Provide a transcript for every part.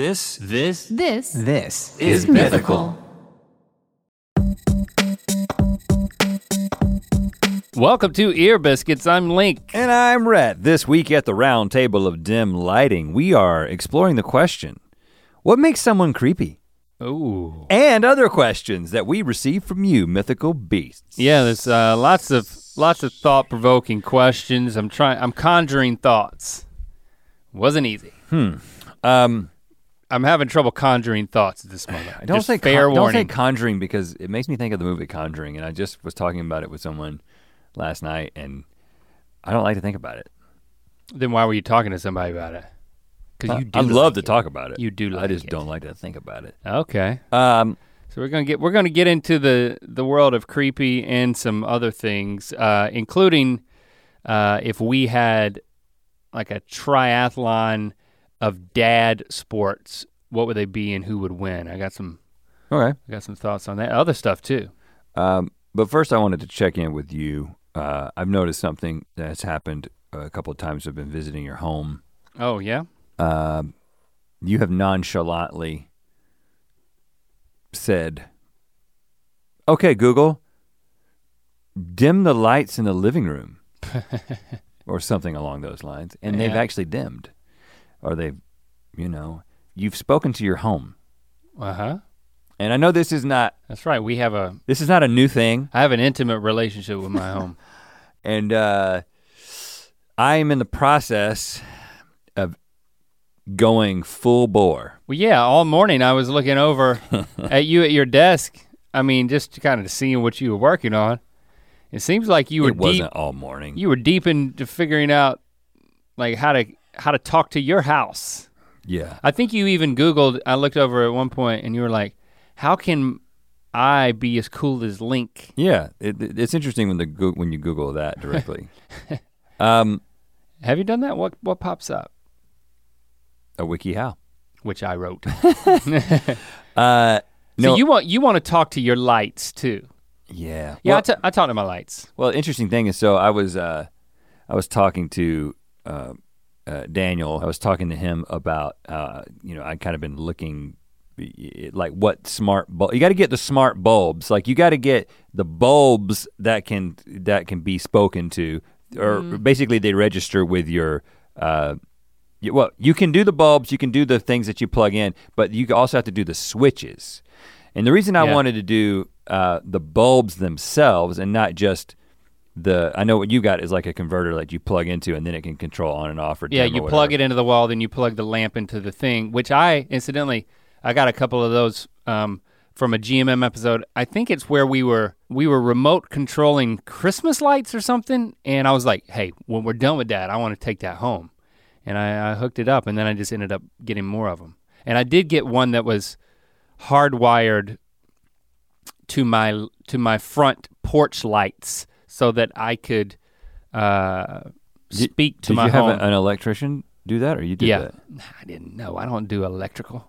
This, this, This This is mythical. Welcome to Ear Biscuits. I'm Link. And I'm Rhett. This week at the round table of dim lighting, we are exploring the question what makes someone creepy? Ooh. And other questions that we receive from you, mythical beasts. Yeah, there's uh, lots of lots of thought-provoking questions. I'm trying. I'm conjuring thoughts. Wasn't easy. Hmm. Um, I'm having trouble conjuring thoughts at this moment. I don't Just say fair con- don't say Conjuring because it makes me think of the movie Conjuring, and I just was talking about it with someone last night, and I don't like to think about it. then why were you talking to somebody about it? Because you do. I love like to talk about it. You do I just it. don't like to think about it. Okay. Um, So we're gonna get we're gonna get into the the world of creepy and some other things, uh, including uh, if we had like a triathlon of dad sports, what would they be and who would win? I got some All right. I got some thoughts on that. Other stuff too. Um, but first, I wanted to check in with you. Uh, I've noticed something that's happened a couple of times. I've been visiting your home. Oh yeah. Um, you have nonchalantly said, "Okay, Google, dim the lights in the living room," or something along those lines, and they've actually dimmed, or they've, you know, you've spoken to your home. Uh huh. And I know this is not That's right. We have a this is not a new thing. I have an intimate relationship with my home. and uh, I am in the process of going full bore. Well, yeah. All morning I was looking over at you at your desk. I mean, just kind of seeing what you were working on. It seems like you were it wasn't deep. all morning. You were deep into figuring out like how to how to talk to your house. yeah, I think you even Googled. I looked over at one point, and you were like, "How can I be as cool as Link?" yeah. It, it- it's interesting when the when you Google that directly. um, Have you done that? What what pops up? a wikiHow? Which I wrote. Uh, no. So you want you want to talk to your lights too? yeah. Yeah, I Well, ta- I talk to my lights. well, interesting thing is, so I was uh, I was talking to uh, uh, Daniel. I was talking to him about uh, you know I kind of been looking like what smart bulb you got to get the smart bulbs like you got to get the bulbs that can that can be spoken to or basically they register with your uh y- well you can do the bulbs you can do the things that you plug in but you also have to do the switches and the reason i Yeah. wanted to do uh, the bulbs themselves and not just the i know what you got is like a converter that you plug into and then it can control on and off or Yeah, dim or you plug it into the wall, then you plug the lamp into the thing. Which I incidentally, I got a couple of those um, from a GMM episode. I think it's where we were we were remote controlling Christmas lights or something, and I was like, "Hey, when we're done with that, I want to take that home," and I, I hooked it up, and then I just ended up getting more of them. And I did get one that was hardwired to my to my front porch lights, so that I could uh, Did- speak to Did my you have home. an, an electrician do that, or you did yeah, that? I didn't know. I don't do electrical.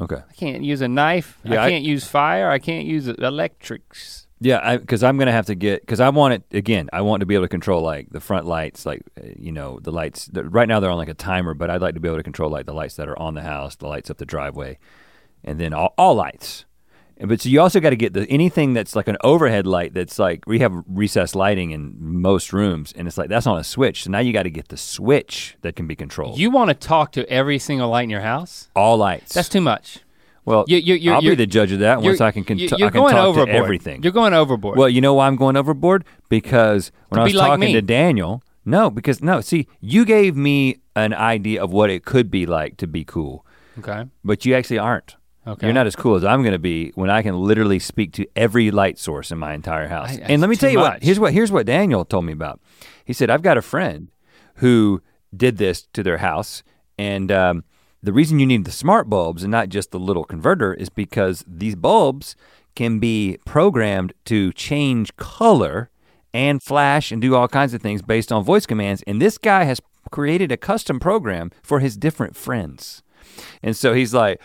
Okay. I can't use a knife. Yeah, I I- can't use fire. I can't use electrics. Yeah, because I'm gonna have to get because I want it again. I want to be able to control like the front lights, like uh, you know the lights. The, right now they're on like a timer, but I'd like to be able to control like the lights that are on the house, the lights up the driveway, and then all, all lights. And but so you also got to get the anything that's like an overhead light that's like we have recessed lighting in most rooms, and it's like that's on a switch. So now you got to get the switch that can be controlled. You want to talk to every single light in your house? all lights. That's too much. well. you- you- you're- I'll be you're- the judge of that once I can. Con- you- I you're can going talk overboard. to everything. You're going overboard. Well, you know why I'm going overboard? Because when To I was like talking me. to Daniel, no, because no, see, you gave me an idea of what it could be like to be cool, okay. but you actually aren't. Okay. You're not as cool as I'm gonna be when I can literally speak to every light source in my entire house. I- and let me tell you much. what, here's what here's what Daniel told me about. He said, I've got a friend who did this to their house, and um, the reason you need the smart bulbs and not just the little converter is because these bulbs can be programmed to change color and flash and do all kinds of things based on voice commands. And this guy has created a custom program for his different friends. And so he's like,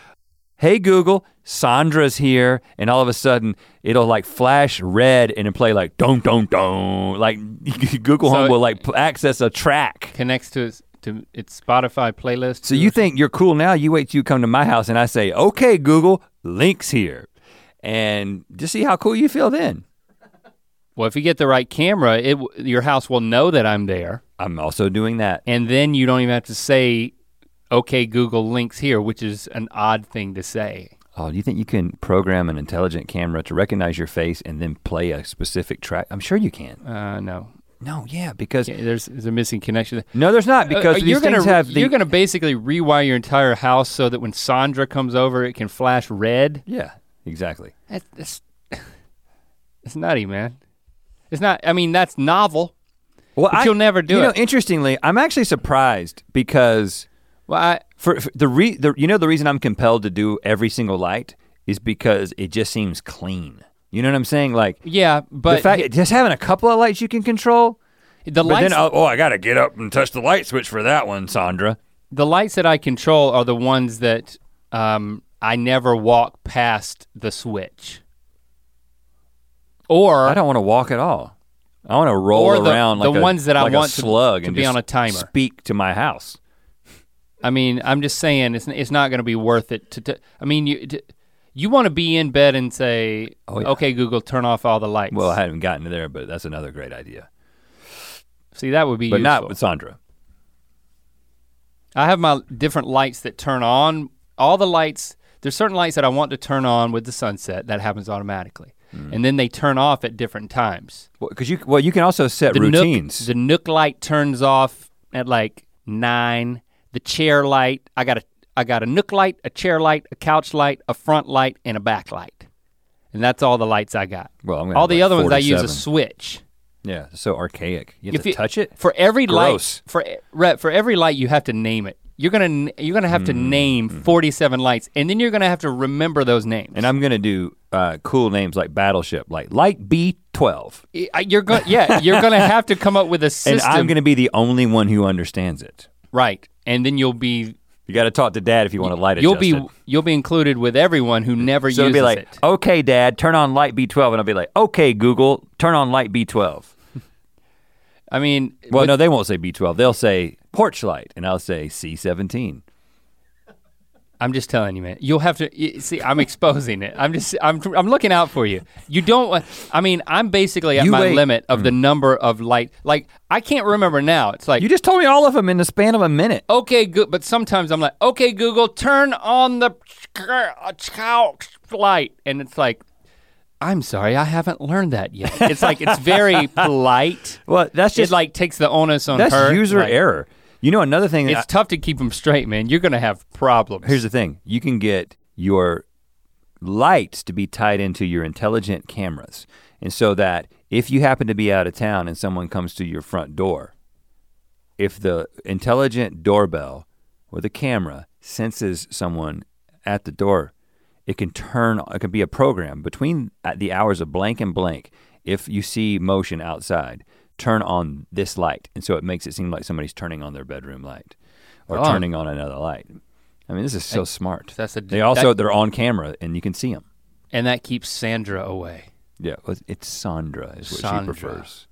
hey Google, Sandra's here, and all of a sudden it'll like flash red and then play like don't don't don't like Google So Home will like p- access a track. Connects to to to it's Spotify playlist. So you think you're cool now? You wait till you come to my house and I say, "Okay, Google, Link's here," and just see how cool you feel then. Well, if you get the right camera, it your house will know that I'm there, I'm also doing that. and then you don't even have to say, "Okay, Google, Link's here," which is an odd thing to say. Oh, do you think you can program an intelligent camera to recognize your face and then play a specific track? I'm sure you can. Uh, no, No, yeah, because Yeah, there's, there's a missing connection. no, there's not because Uh, these you're gonna have the you're gonna basically rewire your entire house so that when Sandra comes over, it can flash red. yeah, exactly. That's, that's it's nutty, man. It's not. I mean, that's novel. Well, But you'll never do it. you know, interestingly, I'm actually surprised because Well, I, for, for the re the you know the reason I'm compelled to do every single light is because it just seems clean. You know what I'm saying? Like yeah, but the fact just having a couple of lights you can control. the But lights, then oh, oh, I got to get up and touch the light switch for that one, Sandra. the lights that I control are the ones that um, I never walk past the switch. Or I don't want to walk at all. I want to roll the- around the like a, ones that I want to- slug to and be on a timer. Speak to my house. I mean, I'm just saying it's it's not going to be worth it to. to I mean, you to, you want to be in bed and say, Oh, yeah. "Okay, Google, turn off all the lights." Well, I haven't gotten to there, but that's another great idea. see, that would be But useful. not with Sandra. I have my different lights that turn on. All the lights. There's certain lights that I want to turn on with the sunset. That happens automatically, Hmm. and then they turn off at different times. Because you well, you can also set The routines. Nook, the Nook light turns off at like nine. The chair light. I got a I got a Nook light, a chair light, a couch light, a front light, and a back light, and that's all the lights I got. well, I'm All the like other ones I use a switch. Yeah, so archaic. You have If to you- touch it. For every Gross. light, for for every light, you have to name it. You're gonna you're gonna have to Hmm. name 47 lights, and then you're gonna have to remember those names. And I'm gonna do uh, cool names like Battleship, like Light B12. You're going yeah, you're gonna have to come up with a system. And. I'm gonna be the only one who understands it. right, and then you'll be You got to talk to Dad if you want to light it. you'll be you'll be included with everyone who never So uses be like, it. okay, Dad, turn on light B12, and I'll be like, okay, Google, turn on light B12. I mean, Well, with- no, they won't say B12. They'll say porch light, and I'll say C17. I'm just telling you, man. You'll have to y- see. I'm exposing it. I'm just. I'm. I'm looking out for you. You don't. want- I mean, I'm basically at You my wait. limit of the mm. number of light. Like, I can't remember now. It's like You just told me all of them in the span of a minute. okay, good. But sometimes I'm like, okay, Google, turn on the light, and it's like, I'm sorry, I haven't learned that yet. It's like it's very polite. Well, that's It just like takes the onus on that's her. user like, error. You know, another thing. It's I- tough to keep them straight, man. You're gonna have problems. here's the thing: you can get your lights to be tied into your intelligent cameras, and so that if you happen to be out of town and someone comes to your front door, if the intelligent doorbell or the camera senses someone at the door, it can turn. It can be a program between at the hours of blank and blank. If you see motion outside, turn on this light, and so it makes it seem like somebody's turning on their bedroom light or Oh. turning on another light. I mean, this is so smart. That's a They also that- they're on camera and you can see them. and that keeps Sandra away. Yeah, it's Sandra is what Sandra. she prefers.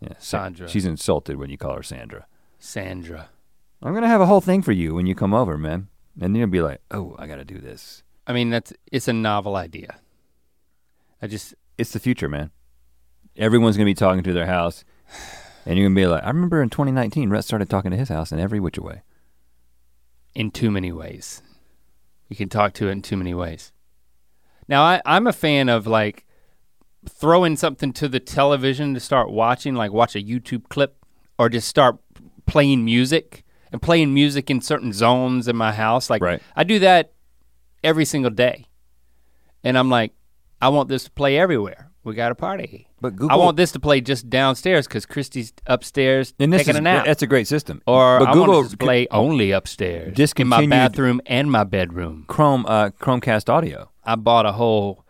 Yeah, Sandra. She's insulted when you call her Sandra. Sandra. I'm gonna have a whole thing for you when you come over, man. And then you'll be like, oh, I gotta do this. I mean, that's it's a novel idea. I just It's the future, man. Everyone's gonna be talking to their house, and you're gonna be like, I remember in 2019, Rhett started talking to his house in every which way. in too many ways. You can talk to it in too many ways. Now I, I'm a fan of like throwing something to the television to start watching, like watch a YouTube clip, or just start playing music and playing music in certain zones in my house. Like Right. I do that every single day. And I'm like, I want this to play everywhere. We got a party. But Google, I want this to play just downstairs because Christy's upstairs and this taking is a nap. that's a great system. Or but I Google want to play only upstairs in my bathroom and my bedroom. Chrome uh, Chromecast audio. I bought a whole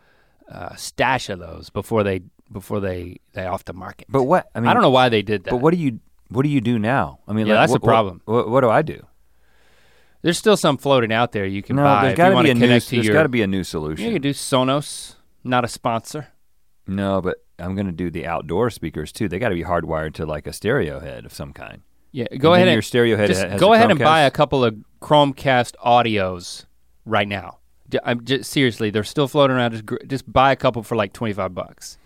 uh, stash of those before they before they they off the market. But what I mean, I don't know why they did that. But what do you what do you do now? I mean, Yeah, like, that's what, the problem. What, what, do I do? There's still some floating out there you can No, buy there's got to be a new. There's got to be a new solution. you can do Sonos, not a sponsor. No, but I'm gonna do the outdoor speakers too. They got to be hardwired to like a stereo head of some kind. Yeah, go ahead and your stereo head just go ahead and buy a couple of Chromecast audios right now. I'm just seriously, they're still floating around. Just, just buy a couple for like 25 bucks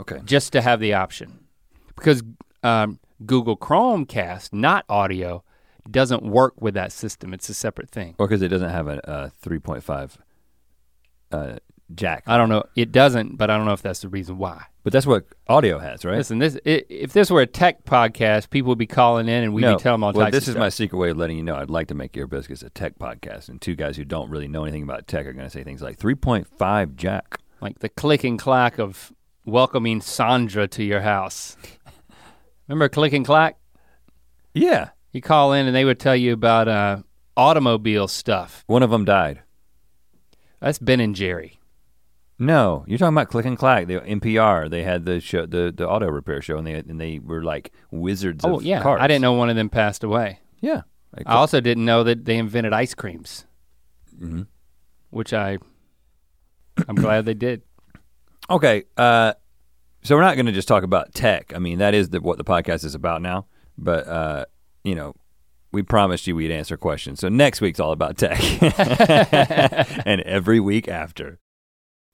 Okay. just to have the option. Because um, Google Chromecast, not audio, doesn't work with that system. It's a separate thing. Or because it doesn't have a, a 3.5 uh, jack. I don't know. It doesn't, but I don't know if that's the reason why. But that's what audio has, right? Listen, this i if this were a tech podcast, people would be calling in and we'd no. be telling them all well, types this of is my stuff. secret way of letting you know. I'd like to make Ear Biscuits a tech podcast, and two guys who don't really know anything about tech are going to say things like 3.5 jack. like the click and clack of welcoming Sandra to your house. Remember click and clack? Yeah. You call in and they would tell you about uh, automobile stuff. One of them died. That's Ben and Jerry. No, you're talking about Click and Clack. The NPR. They had the show, the the auto repair show, and they and they were like wizards Oh of yeah, cars. I didn't know one of them passed away. Yeah. Like, I also didn't know that they invented ice creams, mhm. which I I'm glad they did. Okay. Uh, so we're not going to just talk about tech. I mean, that is the, what the podcast is about now. But uh, you know, we promised you we'd answer questions. So next week's all about tech, and every week after.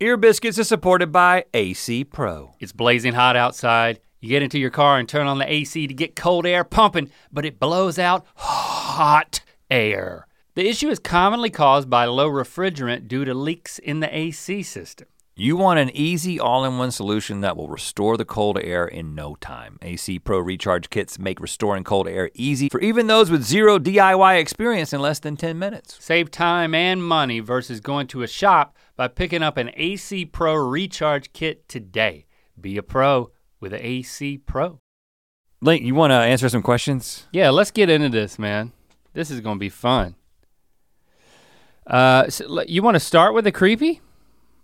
Ear Biscuits is supported by AC Pro. It's blazing hot outside. You get into your car and turn on the AC to get cold air pumping, but it blows out hot air. The issue is commonly caused by low refrigerant due to leaks in the AC system. You want an easy all-in-one solution that will restore the cold air in no time. AC Pro recharge kits make restoring cold air easy for even those with zero DIY experience in less than 10 minutes. Save time and money versus going to a shop by picking up an AC Pro recharge kit today. Be a pro with an AC Pro. Link, you want to answer some questions? Yeah, let's get into this, man. This is gonna be fun. Uh, so, you want to start with the creepy?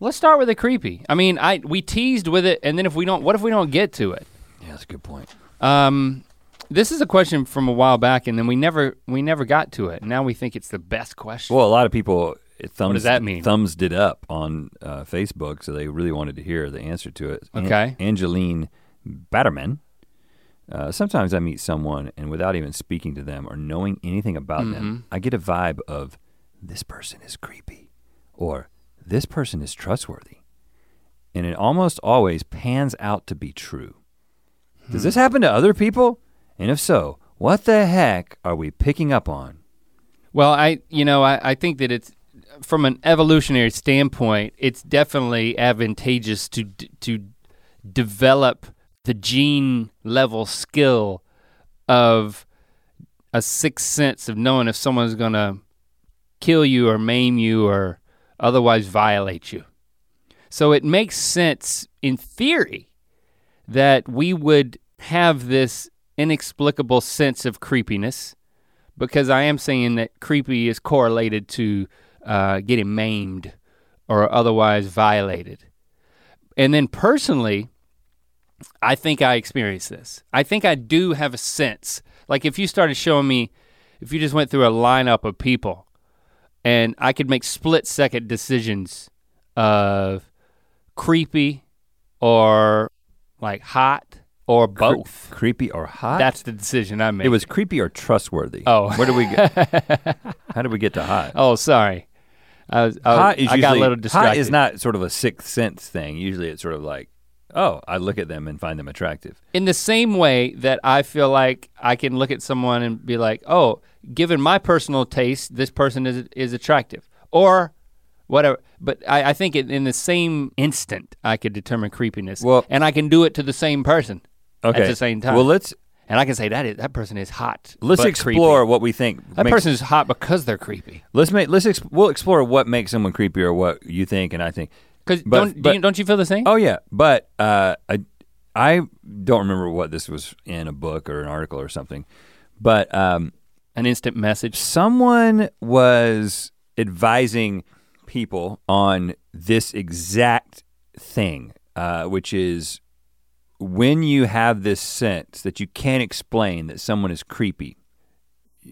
Let's start with the creepy. I mean, I we teased with it, and then if we don't, what if we don't get to it? Yeah, that's a good point. Um, this is a question from a while back, and then we never we never got to it. Now we think it's the best question. Well, a lot of people it thumbs does that mean? thumbs it up on uh, Facebook, so they really wanted to hear the answer to it. An- Okay. Angeline Batterman. Uh, sometimes I meet someone and without even speaking to them or knowing anything about Mm-hmm. them, I get a vibe of this person is creepy or this person is trustworthy. And it almost always pans out to be true. Does Hmm. this happen to other people? And if so, what the heck are we picking up on? Well, I you know I, I think that it's from an evolutionary standpoint, it's definitely advantageous to to develop the gene level skill of a sixth sense of knowing if someone's gonna kill you or maim you or otherwise violate you. So it makes sense in theory that we would have this inexplicable sense of creepiness because I am saying that creepy is correlated to uh, getting maimed or otherwise violated. And then personally, I think I experienced this. I think I do have a sense. Like if you started showing me, if you just went through a lineup of people and I could make split second decisions of creepy or like hot or Cre- both. creepy or hot? That's the decision I made. it was creepy or trustworthy. Oh. where did we get? how did we get to hot? Oh, sorry. I, was, I, hot is I usually got a little distracted. hot is not sort of a sixth sense thing. Usually, it's sort of like, oh, I look at them and find them attractive. In the same way that I feel like I can look at someone and be like, oh, given my personal taste, this person is is attractive, or whatever. But I, I think in, in the same instant, I could determine creepiness, Well- and I can do it to the same person Okay. at the same time. Well, let's and I can say that is, that person is hot. let's explore creepy. what we think. That makes- person is hot because they're creepy. Let's make. Let's. Exp- we'll explore what makes someone creepy or what you think and I think. Because don't, do but- you, don't you feel the same? Oh yeah, but uh, I I don't remember what this was in a book or an article or something, but um, An instant message. Someone was advising people on this exact thing, uh, which is when you have this sense that you can't explain that someone is creepy,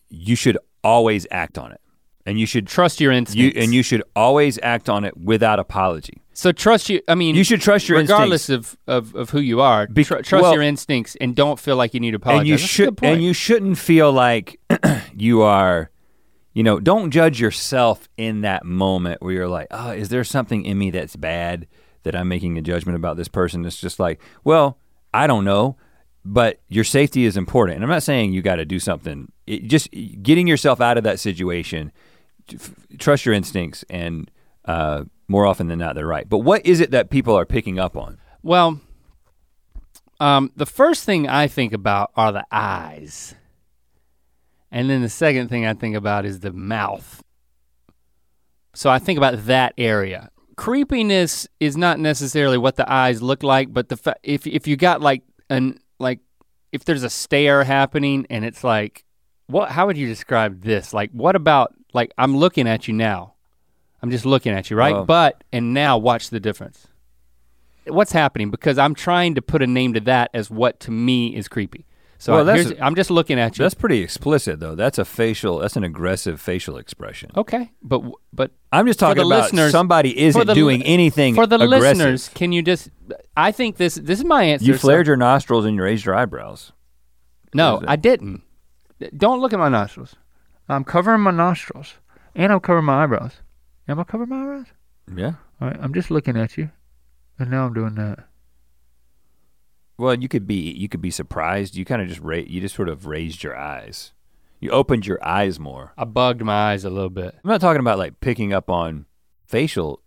you should always act on it. And you should Trust your you instincts. and you should always act on it without apology. So trust you. I mean, You should trust your regardless instincts. of, of of who you are. Bec- tr- trust well- your instincts and don't feel like you need to apologize. and you That's a should and you shouldn't feel like you are you know don't judge yourself in that moment where you're like oh is there something in me that's bad that i'm making a judgment about this person it's just like well i don't know but your safety is important and i'm not saying you got to do something it, just getting yourself out of that situation trust your instincts and uh, more often than not they're right but what is it that people are picking up on Well, um, the first thing I think about are the eyes. And then the second thing I think about is the mouth. So I think about that area. Creepiness is not necessarily what the eyes look like, but the fa- if if you got like an like if there's a stare happening and it's like what how would you describe this? Like what about like I'm looking at you now. I'm just looking at you, right? Well- but and now watch the difference what's happening because I'm trying to put a name to that as what to me is creepy. So Well, that's here's, I'm just looking at you. that's pretty explicit though that's a facial that's an aggressive facial expression okay, but but I'm just talking about listeners- somebody isn't the doing anything for the aggressive. listeners, can you just? I think this this is my answer. You so- flared your nostrils and you raised your eyebrows. No, What is it? I didn't. Don't look at my nostrils. I'm covering my nostrils and I'm covering my eyebrows. Am I covering my eyebrows? Yeah. All right, I'm just looking at you, and now I'm doing that. Well, you could be you could be surprised. You kind of just ra- you just sort of raised your eyes. You opened your eyes more. I bugged my eyes a little bit. I'm not talking about like picking up on facial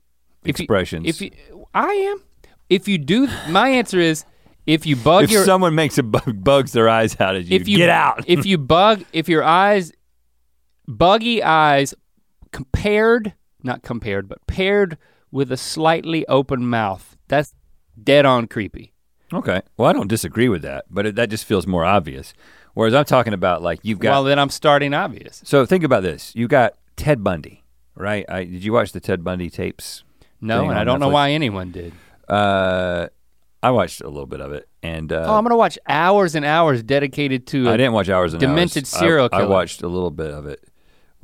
If you- expressions. If you, I am. If you do, my answer is if you bug if your someone makes a bug, bugs their eyes out at you, if you get out. if you bug if your eyes buggy eyes compared not compared but paired with a slightly open mouth that's dead on creepy okay. Well, I don't disagree with that, but it, that just feels more obvious. Whereas I'm talking about like you've got well then i'm starting obvious So think about this. You got Ted Bundy, right? I, did you watch the Ted Bundy tapes? no and i don't know why anyone did Uh, I watched a little bit of it, and uh, oh i'm gonna watch hours and hours dedicated to I a- didn't watch hours and demented hours. Serial I, killer. watched a little bit of it.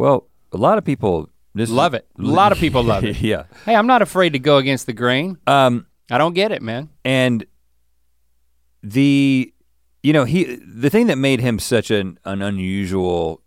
Well, a lot of people this Love it. A lot of people love it. yeah. hey i'm not afraid to go against the grain Um, i don't get it man and the you know he the thing that made him such an an unusual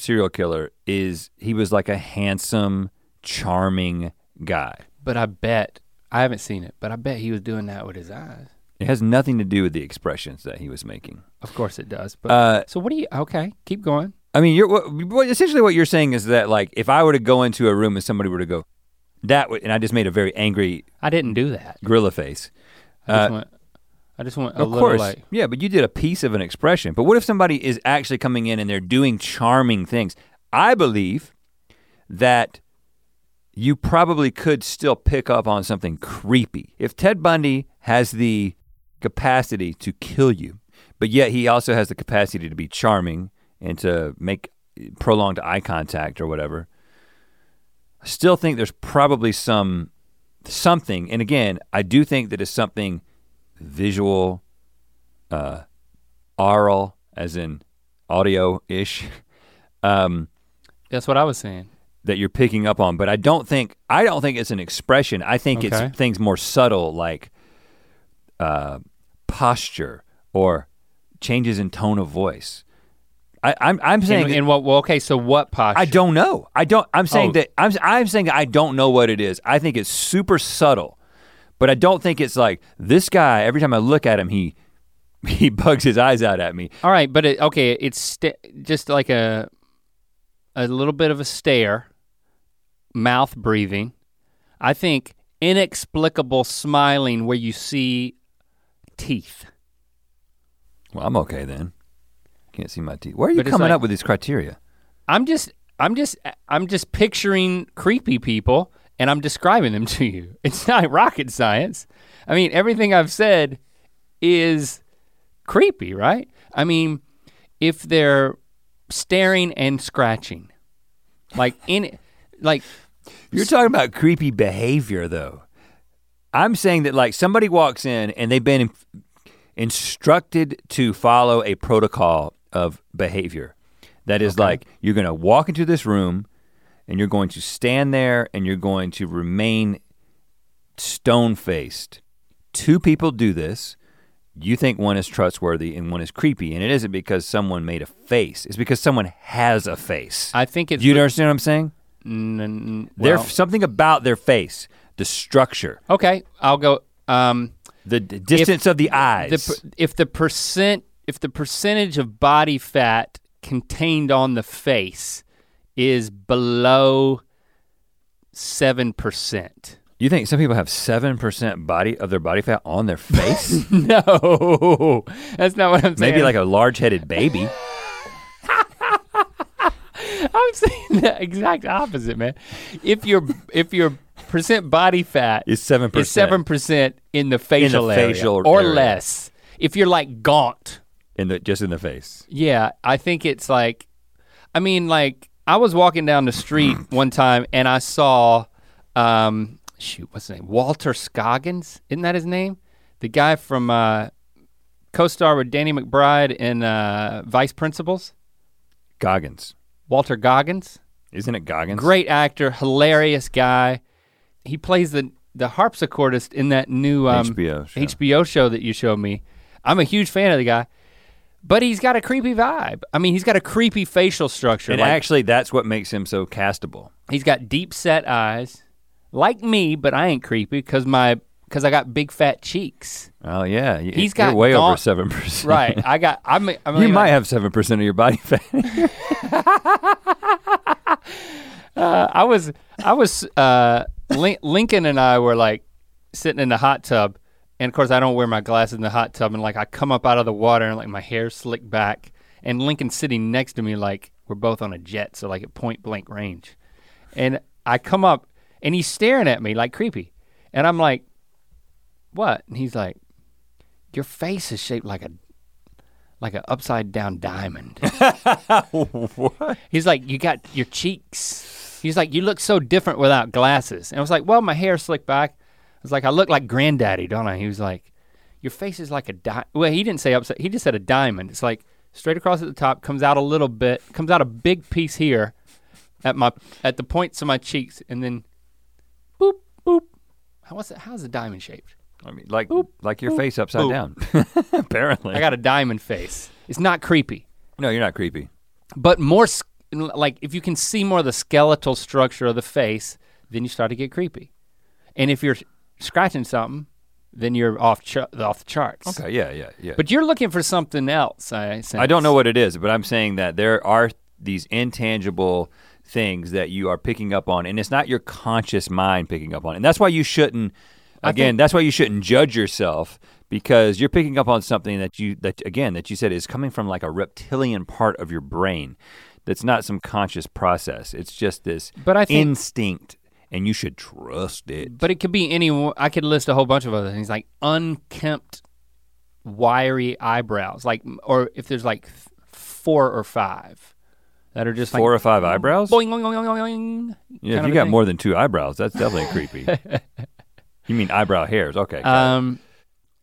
serial killer is he was like a handsome, charming guy. but i bet i haven't seen it but i bet he was doing that with his eyes It has nothing to do with the expressions that he was making. of course it does but Uh, so what do you okay keep going I mean, you're what, what, essentially what you're saying is that like if I were to go into a room and somebody were to go that would, and I just made a very angry i didn't do that gorilla face. I just Uh, went. I just went a of little course, like. yeah, but you did a piece of an expression. But what if somebody is actually coming in and they're doing charming things? I believe that you probably could still pick up on something creepy. If Ted Bundy has the capacity to kill you, but yet he also has the capacity to be charming and to make prolonged eye contact or whatever, I still think there's probably some something. And again, I do think that it's something visual, uh, aural, as in audio-ish, um, That's what I was saying. that you're picking up on. But I don't think I don't think it's an expression. I think Okay. it's things more subtle, like uh, posture or changes in tone of voice. I, I'm I'm saying in, and what? Well, okay. So what posture? I don't know. I don't. I'm saying Oh. that I'm. I'm saying I don't know what it is. I think it's super subtle, but I don't think it's like this guy. Every time I look at him, he he bugs his eyes out at me. All right, but it, okay, it's sta just like a a little bit of a stare, mouth breathing. I think inexplicable smiling where you see teeth. Well, I'm okay then. Can't see my teeth. Where are you But coming like- up with these criteria? I'm just I'm just I'm just picturing creepy people and I'm describing them to you. It's not rocket science. I mean, everything I've said is creepy, right? I mean, if they're staring and scratching. Like in like You're talking about creepy behavior though. I'm saying that like somebody walks in and they've been in- instructed to follow a protocol of behavior. That is Okay. like you're going to walk into this room and you're going to stand there and you're going to remain stone faced. Two people do this. You think one is trustworthy and one is creepy, and it isn't because someone made a face. It's because someone has a face. I think it's you understand what I'm saying? N- n- There's something about their face, the structure, okay, I'll go. Um, the d- distance of the the, eyes. per- if the percent, if the percentage of body fat contained on the face is below seven percent. you think some people have seven percent body of their body fat on their face? No, that's not what I'm saying. Maybe like a large-headed baby. I'm saying the exact opposite, man. If your if your percent body fat Is seven is seven percent in the facial area facial or area. less, if you're like gaunt, in the just in the face. yeah, I think it's like, I mean, like I was walking down the street one time and I saw, um, shoot, what's his name? Walter Scoggins, isn't that his name? The guy from uh, co-star with Danny McBride in uh, Vice Principals. Goggins, Walter Goggins. isn't it Goggins? Great actor, hilarious guy. He plays the the harpsichordist in that new um, HBO show. HBO show that you showed me. I'm a huge fan of the guy, but he's got a creepy vibe. I mean, he's got a creepy facial structure. And like, actually, that's what makes him so castable. he's got deep set eyes, like me, but I ain't creepy because my because I got big fat cheeks. Oh yeah, He's you're got way over seven percent. Right. I got. I mean, I mean You might like, have seven percent of your body fat. uh, I was. I was. Uh, Lin- Lincoln and I were like sitting in the hot tub, and of course I don't wear my glasses in the hot tub, and like I come up out of the water and like my hair slicked back, and Lincoln's sitting next to me like we're both on a jet, so like at point blank range, and I come up and he's staring at me like creepy, and I'm like, what? And he's like, your face is shaped like a like an upside down diamond. what? He's like, you got your cheeks. He's like, you look so different without glasses. And I was like, well, my hair slicked back. Was like, I look like granddaddy, don't I? He was like, your face is like a di. Well, he didn't say upside. He just said a diamond. It's like straight across at the top, comes out a little bit, comes out a big piece here, at my at the points of my cheeks, and then, boop boop. How what's it? How's the diamond shaped? I mean, like Boop, like your boop, face upside boop. down. Apparently. I got a diamond face. It's not creepy. no, you're not creepy. but more like if you can see more of the skeletal structure of the face, then you start to get creepy. And if you're scratching something, then you're off ch- off the charts. Okay, yeah, yeah, yeah. But you're looking for something else. I sense. I don't know what it is, but I'm saying that there are these intangible things that you are picking up on, and it's not your conscious mind picking up on. And that's why you shouldn't. Again, think- that's why you shouldn't judge yourself because you're picking up on something that you that again that you said is coming from like a reptilian part of your brain. That's not some conscious process. It's just this But I think- instinct, and you should trust it. But it could be any. I could list a whole bunch of other things like unkempt, wiry eyebrows, like or if there's like four or five that are just Four like or five eyebrows. boing boing boing boing boing. Yeah, if you got thing. more than two eyebrows, that's definitely creepy. You mean eyebrow hairs? Okay. Um,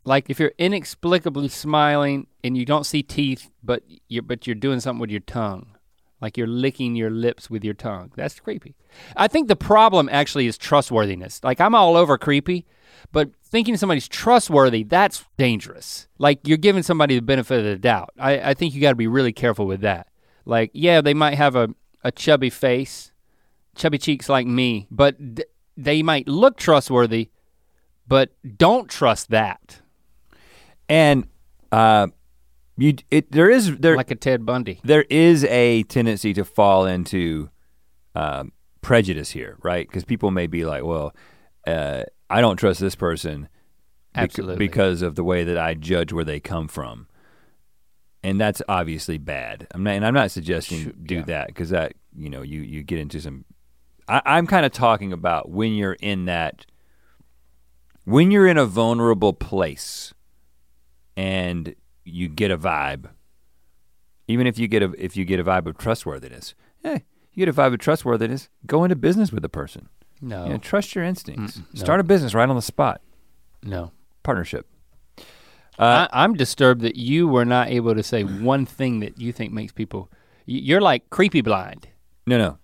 like if you're inexplicably smiling and you don't see teeth, but you're but you're doing something with your tongue, like you're licking your lips with your tongue. That's creepy. I think the problem actually is trustworthiness. Like I'm all over creepy, but thinking somebody's trustworthy, that's dangerous. Like you're giving somebody the benefit of the doubt. I, I think you got to be really careful with that. Like yeah, they might have a a chubby face, chubby cheeks like me, but d- they might look trustworthy but don't trust that. and uh, you it there is there like a Ted Bundy. there is a tendency to fall into um, prejudice here, right? Because people may be like, well, uh, I don't trust this person bec- Absolutely. because of the way that I judge where they come from. And that's obviously bad. I'm not, and I'm not suggesting Shoot, do yeah. that because that you know you you get into some. I, I'm kind of talking about when you're in that, when you're in a vulnerable place, and you get a vibe, Even if you get a if you get a vibe of trustworthiness, hey, you get a vibe of trustworthiness, go into business with a person. No. You know, trust your instincts. Mm-mm, no. Start a business right on the spot. No. Partnership. Uh, I, I'm disturbed that you were not able to say one thing that you think makes people. You're like creepy blind. no, no.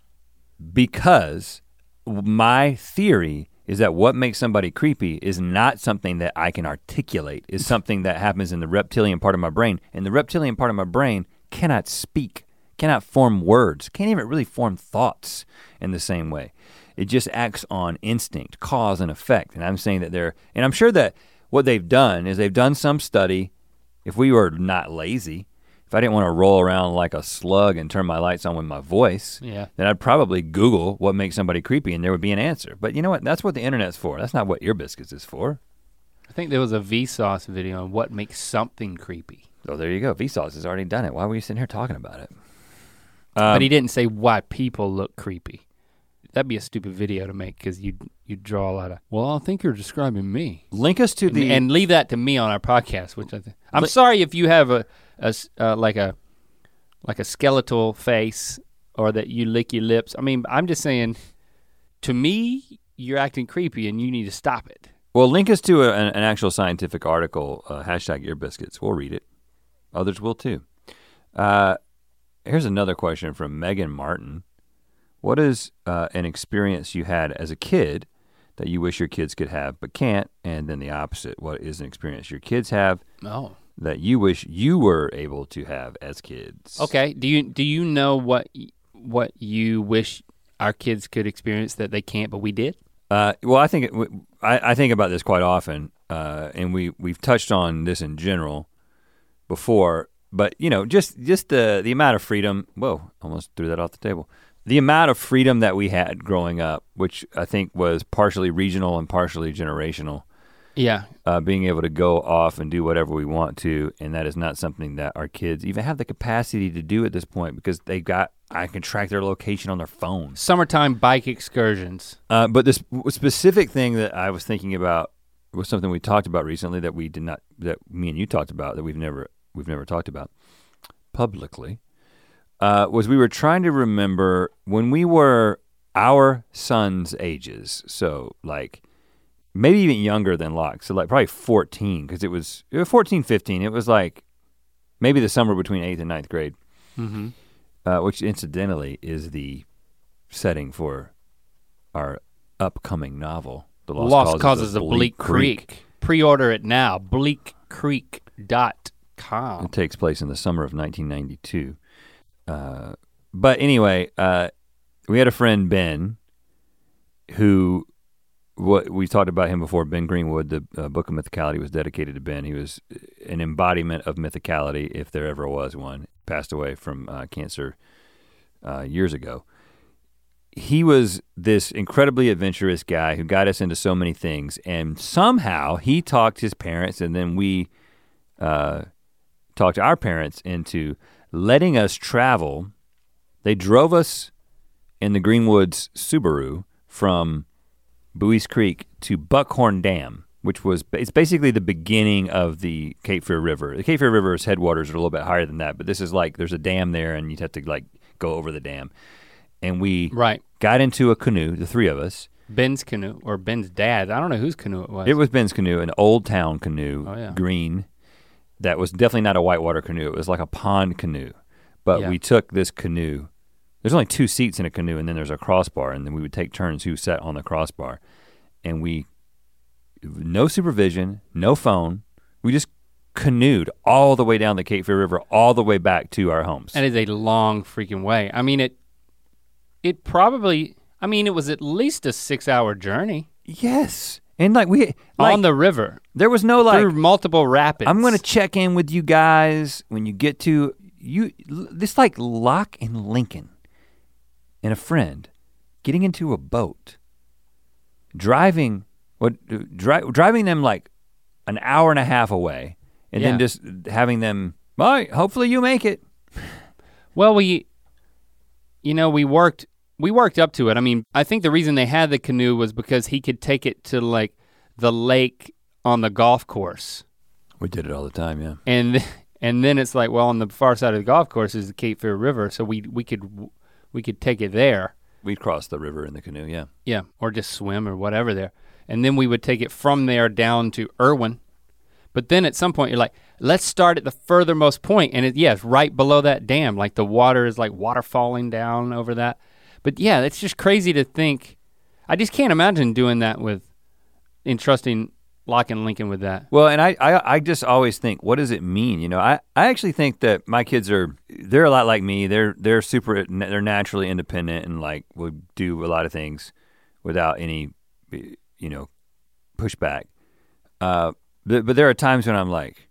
Because my theory is that what makes somebody creepy is not something that I can articulate, is something that happens in the reptilian part of my brain. And the reptilian part of my brain cannot speak, cannot form words, can't even really form thoughts in the same way. It just acts on instinct, cause and effect. And I'm saying that they're, and I'm sure that what they've done is they've done some study. If we were not lazy, if I didn't want to roll around like a slug and turn my lights on with my voice, Yeah. then I'd probably Google what makes somebody creepy and there would be an answer. But you know what? That's what the internet's for. That's not what Ear Biscuits is for. I think there was a Vsauce video on what makes something creepy. So there you go. Vsauce has already done it. Why were you sitting here talking about it? but Um, he didn't say why people look creepy. That'd be a stupid video to make because you you draw a lot of. Well, I think you're describing me, link us to and, the and leave that to me on our podcast. Which I think I'm Li- sorry if you have a, a uh, like a like a skeletal face or that you lick your lips. I mean, I'm just saying. To me, you're acting creepy, and you need to stop it. well, link us to a, an, an actual scientific article. Uh, hashtag Ear Biscuits. We'll read it. Others will too. Uh, here's another question from Megan Martin. What is uh, an experience you had as a kid that you wish your kids could have but can't? And then the opposite. What is an experience your kids have Oh. That you wish you were able to have as kids? Okay. Do you do you know what what you wish our kids could experience that they can't, but we did? Uh, well, I think it, I, I think about this quite often, uh, and we we've touched on this in general before. But you know, just just the the amount of freedom. Whoa, almost threw that off the table. The amount of freedom that we had growing up, which I think was partially regional and partially generational. Yeah. uh, being able to go off and do whatever we want to, and that is not something that our kids even have the capacity to do at this point because they got I can track their location on their phone. Summertime bike excursions. Uh, but this specific thing that I was thinking about was something we talked about recently that we did not that me and you talked about that we've never we've never talked about publicly. Uh, was we were trying to remember when we were our sons' ages, so like maybe even younger than Locke, so like probably 14, because it was, it was 14, 15. It was like maybe the summer between eighth and ninth grade, Mm-hmm. uh, which incidentally is the setting for our upcoming novel, The Lost, Lost, Causes, of Bleak, Creek. Pre-order it now. Bleakcreek.com. It takes place in the summer of 1992. Uh, but anyway, uh, we had a friend Ben, who what we talked about him before. Ben Greenwood, the uh, Book of Mythicality was dedicated to Ben. He was an embodiment of mythicality, if there ever was one. Passed away from uh, cancer uh, years ago. He was this incredibly adventurous guy who got us into so many things, and somehow he talked his parents, and then we uh, talked our parents into letting us travel. They drove us in the Greenwoods Subaru from Buies Creek to Buckhorn Dam, which was it's basically the beginning of the Cape Fear River. The Cape Fear River's headwaters are a little bit higher than that, but this is like there's a dam there, and you'd have to like go over the dam. And we Right. got into a canoe, the three of us. Ben's canoe or Ben's dad. I don't know whose canoe it was. It was Ben's canoe, an old town canoe, Oh, yeah. green. That was definitely not a whitewater canoe. It was like a pond canoe. But Yeah. we took this canoe. There's only two seats in a canoe, and then there's a crossbar, and then we would take turns who sat on the crossbar. And we, no supervision, no phone. We just canoed all the way down the Cape Fear River, all the way back to our homes. That is a long freaking way. I mean it it probably I mean it was at least a 6-hour journey yes, and like we, like, on the river there was no like through multiple rapids. I'm gonna check in with you guys when you get to you. This like Locke and Lincoln and a friend getting into a boat, driving what dri- driving them like an hour and a half away, and Yeah. then just having them. All right, hopefully you make it. Well, we, you know, we worked we worked up to it. I mean, I think the reason they had the canoe was because he could take it to like the lake on the golf course, We did it all the time, yeah. and And then it's like, well, on the far side of the golf course is the Cape Fear River, so we we could we could take it there. We'd cross the river in the canoe, yeah. Yeah, or just swim or whatever there. And then we would take it from there down to Erwin. But then at some point you're like, let's start at the furthermost point, and it, yeah, it's right below that dam. Like the water is like water falling down over that. But yeah, it's just crazy to think. I just can't imagine doing that with entrusting Locke and Lincoln with that. Well, and I, I, I just always think, what does it mean? You know, I, I actually think that my kids are, they're a lot like me. They're, they're super, they're naturally independent and like would do a lot of things without any, you know, pushback. Uh, but, but there are times when I'm like,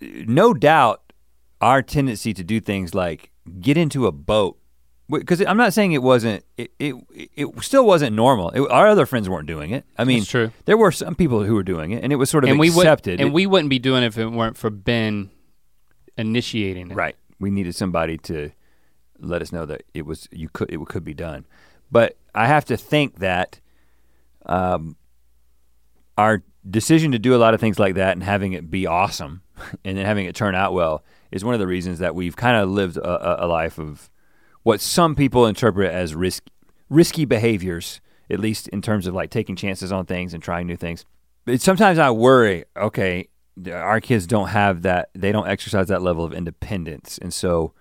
no doubt our tendency to do things like get into a boat because I'm not saying it wasn't it it, it still wasn't normal. It, our other friends weren't doing it. I mean, That's true. There were some people who were doing it, and it was sort of and we would, accepted. and It- we wouldn't be doing it if it weren't for Ben initiating it. right. We needed somebody to let us know that it was you could it could be done. But I have to think that um, our decision to do a lot of things like that and having it be awesome and then having it turn out well is one of the reasons that we've kind of lived a- a life of what some people interpret as risk, risky behaviors, at least in terms of like taking chances on things and trying new things. But sometimes I worry, okay, our kids don't have that, they don't exercise that level of independence. And so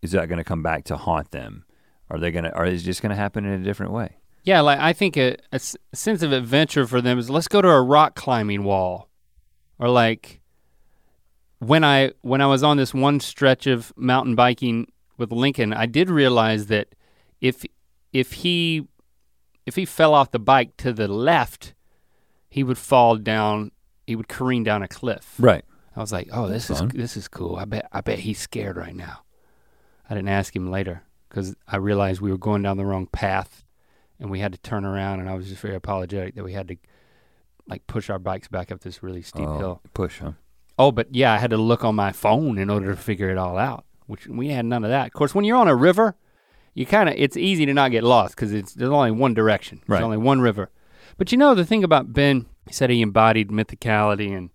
is that going to come back to haunt them? Are they going to, or is it just going to happen in a different way? Yeah, like I think a sense of adventure for them is let's go to a rock climbing wall, or like when I when I was on this one stretch of mountain biking with Lincoln, I did realize that if if he if he fell off the bike to the left, he would fall down. He would careen down a cliff. Right. I was like, oh, this is Fun. this is cool. I bet I bet he's scared right now. I didn't ask him later because I realized we were going down the wrong path, and we had to turn around. And I was just very apologetic that we had to like push our bikes back up this really steep Oh, hill. Push, huh? Oh, but yeah, I had to look on my phone in order to figure it all out, which we had none of that. Of course, when you're on a river, you kind of it's easy to not get lost because it's there's only one direction. There's Right. only one river. But you know the thing about Ben, he said he embodied mythicality and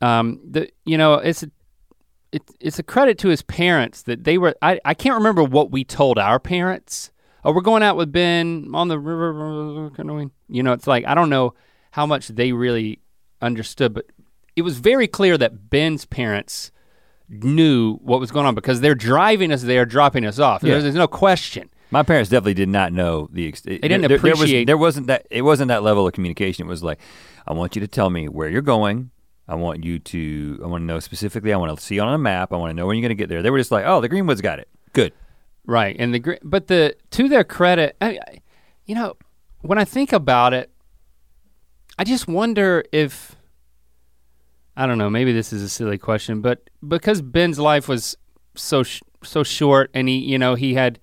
um the you know it's a it's it's a credit to his parents that they were I, I can't remember what we told our parents. Oh, we're going out with Ben on the river canoeing. You know, it's like I don't know how much they really understood, but it was very clear that Ben's parents knew what was going on because they're driving us there, dropping us off. Yeah. There's, there's no question. My parents definitely did not know the. Ex- they didn't there, There, appreciate- was, there wasn't that. It wasn't that level of communication. It was like, I want you to tell me where you're going. I want you to. I want to know specifically. I want to see on a map. I want to know when you're going to get there. They were just like, oh, the Greenwoods got it. Good. Right, and the but the to their credit, I- you know, when I think about it, I just wonder if I don't know. Maybe this is a silly question, but because Ben's life was so sh- so short, and he you know he had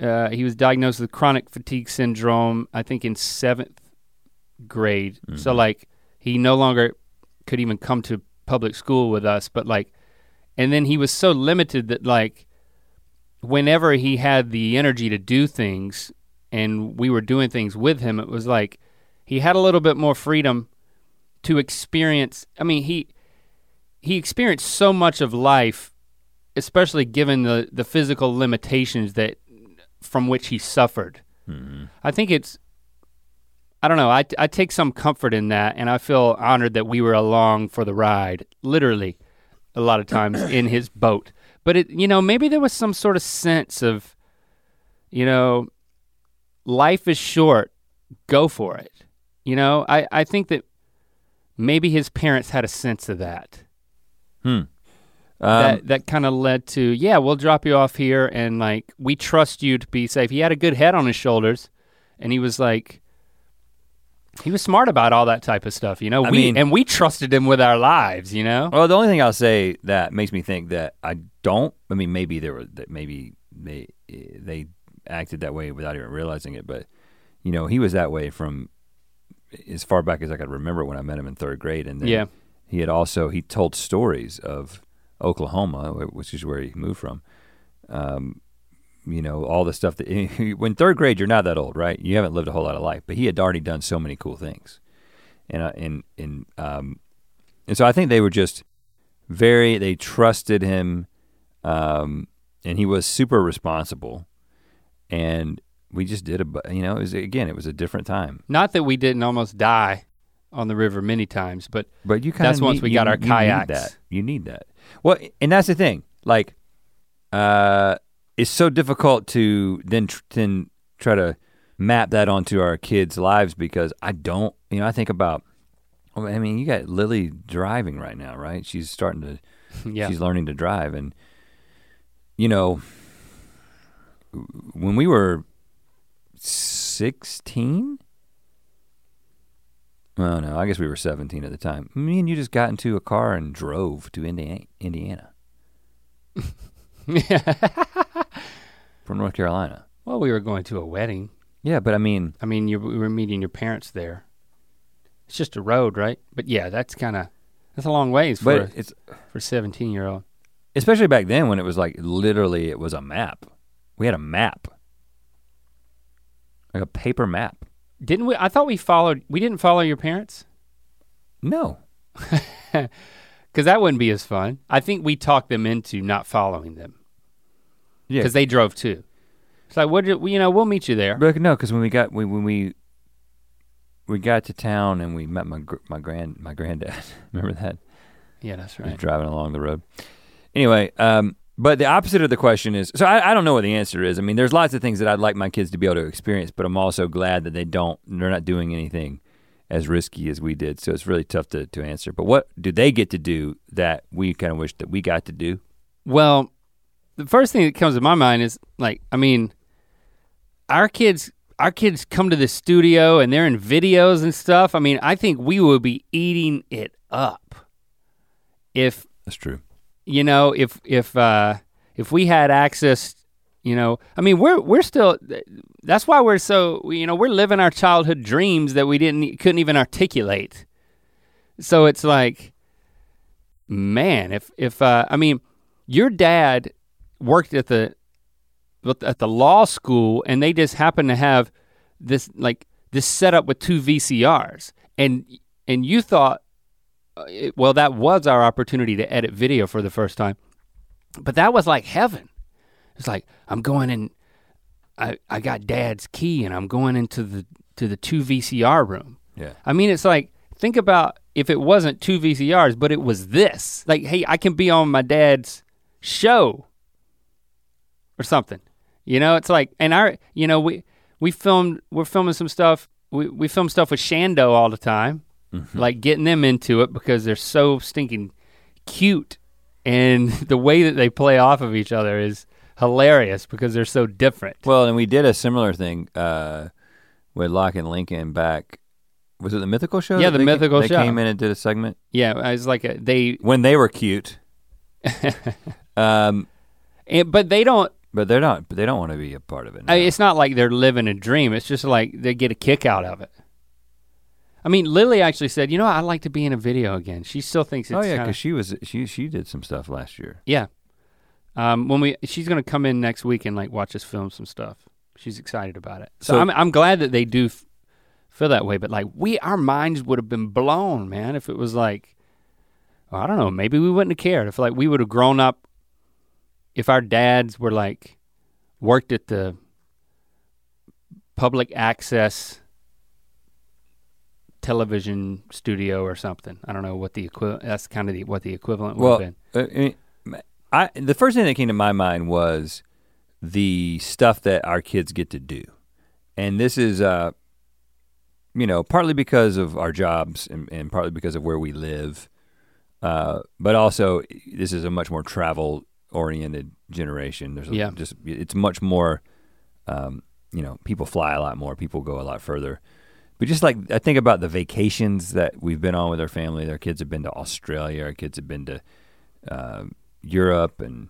uh, he was diagnosed with chronic fatigue syndrome. I think in seventh grade. So Mhm. like he no longer could even come to public school with us, but like, and then he was so limited that like whenever he had the energy to do things and we were doing things with him, it was like he had a little bit more freedom to experience. I mean, he he experienced so much of life, especially given the the physical limitations that from which he suffered. Mhm. I think it's I don't know. I, I take some comfort in that, and I feel honored that we were along for the ride, literally, a lot of times in his boat. But it, you know, maybe there was some sort of sense of, you know, life is short, go for it. You know, I, I think that maybe his parents had a sense of that. Hmm. Um, that that kind of led to, yeah, we'll drop you off here, and like we trust you to be safe. He had a good head on his shoulders, and he was like, he was smart about all that type of stuff, you know. I we mean- and we trusted him with our lives, you know. Well, the only thing I'll say that makes me think that I don't. I mean, maybe there were that maybe they they acted that way without even realizing it, but you know, he was that way from as far back as I could remember when I met him in third grade, and then Yeah. he had also he told stories of Oklahoma, which is where he moved from. Um, you know, all the stuff that when third grade, you're not that old, right? You haven't lived a whole lot of life, but he had already done so many cool things, and uh, and and um, and so I think they were just very they trusted him, um, and he was super responsible, and we just did a you know it was again it was a different time. Not that we didn't almost die on the river many times, but But you kind of That's once we got our kayaks. Need that. You need that. Well, and that's the thing. Like, uh, it's so difficult to then tr- then try to map that onto our kids' lives because I don't. You know, I think about. I mean, you got Lily driving right now, right? She's starting to. yeah. She's learning to drive, and you know, when we were sixteen. Well, no, I guess we were 17 at the time. Me and you just got into a car and drove to Indiana, Indiana from North Carolina. well, we were going to a wedding. Yeah, but I mean, I mean, you we were meeting your parents there. It's just a road, right? But yeah, that's kind of that's a long ways for but it's for a 17 year old. especially back then when it was like literally it was a map. We had a map, like a paper map. Didn't we? I thought we followed. We didn't follow your parents No, because that wouldn't be as fun. I think we talked them into not following them yeah, because they drove too. It's like, what? did- You know, we'll meet you there. But no, because when we got when, when we we got to town and we met my gr- my grand my granddad. Remember that? Yeah, that's He was right. driving along the road. Anyway, um, but the opposite of the question is so I, I don't know what the answer is. I mean, there's lots of things that I'd like my kids to be able to experience, but I'm also glad that they don't. They're not doing anything as risky as we did. So it's really tough to to answer. But what do they get to do that we kind of wish that we got to do? Well, the first thing that comes to my mind is like, I mean, our kids, our kids come to the studio and they're in videos and stuff. I mean, I think we would be eating it up if That's true. You know if if uh, if we had access. You know, I mean, we're we're still. That's why we're so. You know, we're living our childhood dreams that we didn't couldn't even articulate. So it's like, man, if if uh, I mean, your dad worked at the at the law school, and they just happened to have this like this setup with two VCRs, and and you thought, Uh, it- well, that was our opportunity to edit video for the first time, but that was like heaven. It's like I'm going in. I I got dad's key, and I'm going into the to the two VCR room. Yeah. I mean, it's like think about if it wasn't two VCRs, but it was this. Like, hey, I can be on my dad's show or something. You know, it's like, and our, you know, we we filmed, we're filming some stuff. We we film stuff with Shando all the time, like getting them into it because they're so stinking cute, and the way that they play off of each other is hilarious because they're so different. Well, and we did a similar thing uh, with Locke and Lincoln back. Was it the Mythical Show? Yeah, the they Mythical they Show. came in and did a segment Yeah, it was like a, they, when they were cute. um, and, but they don't. but they're not. But they don't want to be a part of it. I- now. it's not like they're living a dream. It's just like they get a kick out of it. I mean, Lily actually said, "You know, I'd like to be in a video again." She still thinks it's oh yeah, because she was she she did some stuff last year. yeah. Um, when we she's gonna come in next week and like watch us film some stuff. She's excited about it. So, So- I'm I'm glad that they do f- feel that way. But like we, our minds would have been blown, man, if it was like, well, I don't know, maybe we wouldn't have cared if like we would have grown up. If our dads were like worked at the public access television studio or something. I don't know what the equivalent. That's kind of the, what the equivalent would Well, have been. Uh, I, mean, I the first thing that came to my mind was the stuff that our kids get to do, and this is uh, you know, partly because of our jobs and, and partly because of where we live, uh, but also this is a much more travel oriented generation. There's a, Yeah. just it's much more, um, you know, people fly a lot more, people go a lot further. But just like I think about the vacations that we've been on with our family, our kids have been to Australia, our kids have been to uh, Europe, and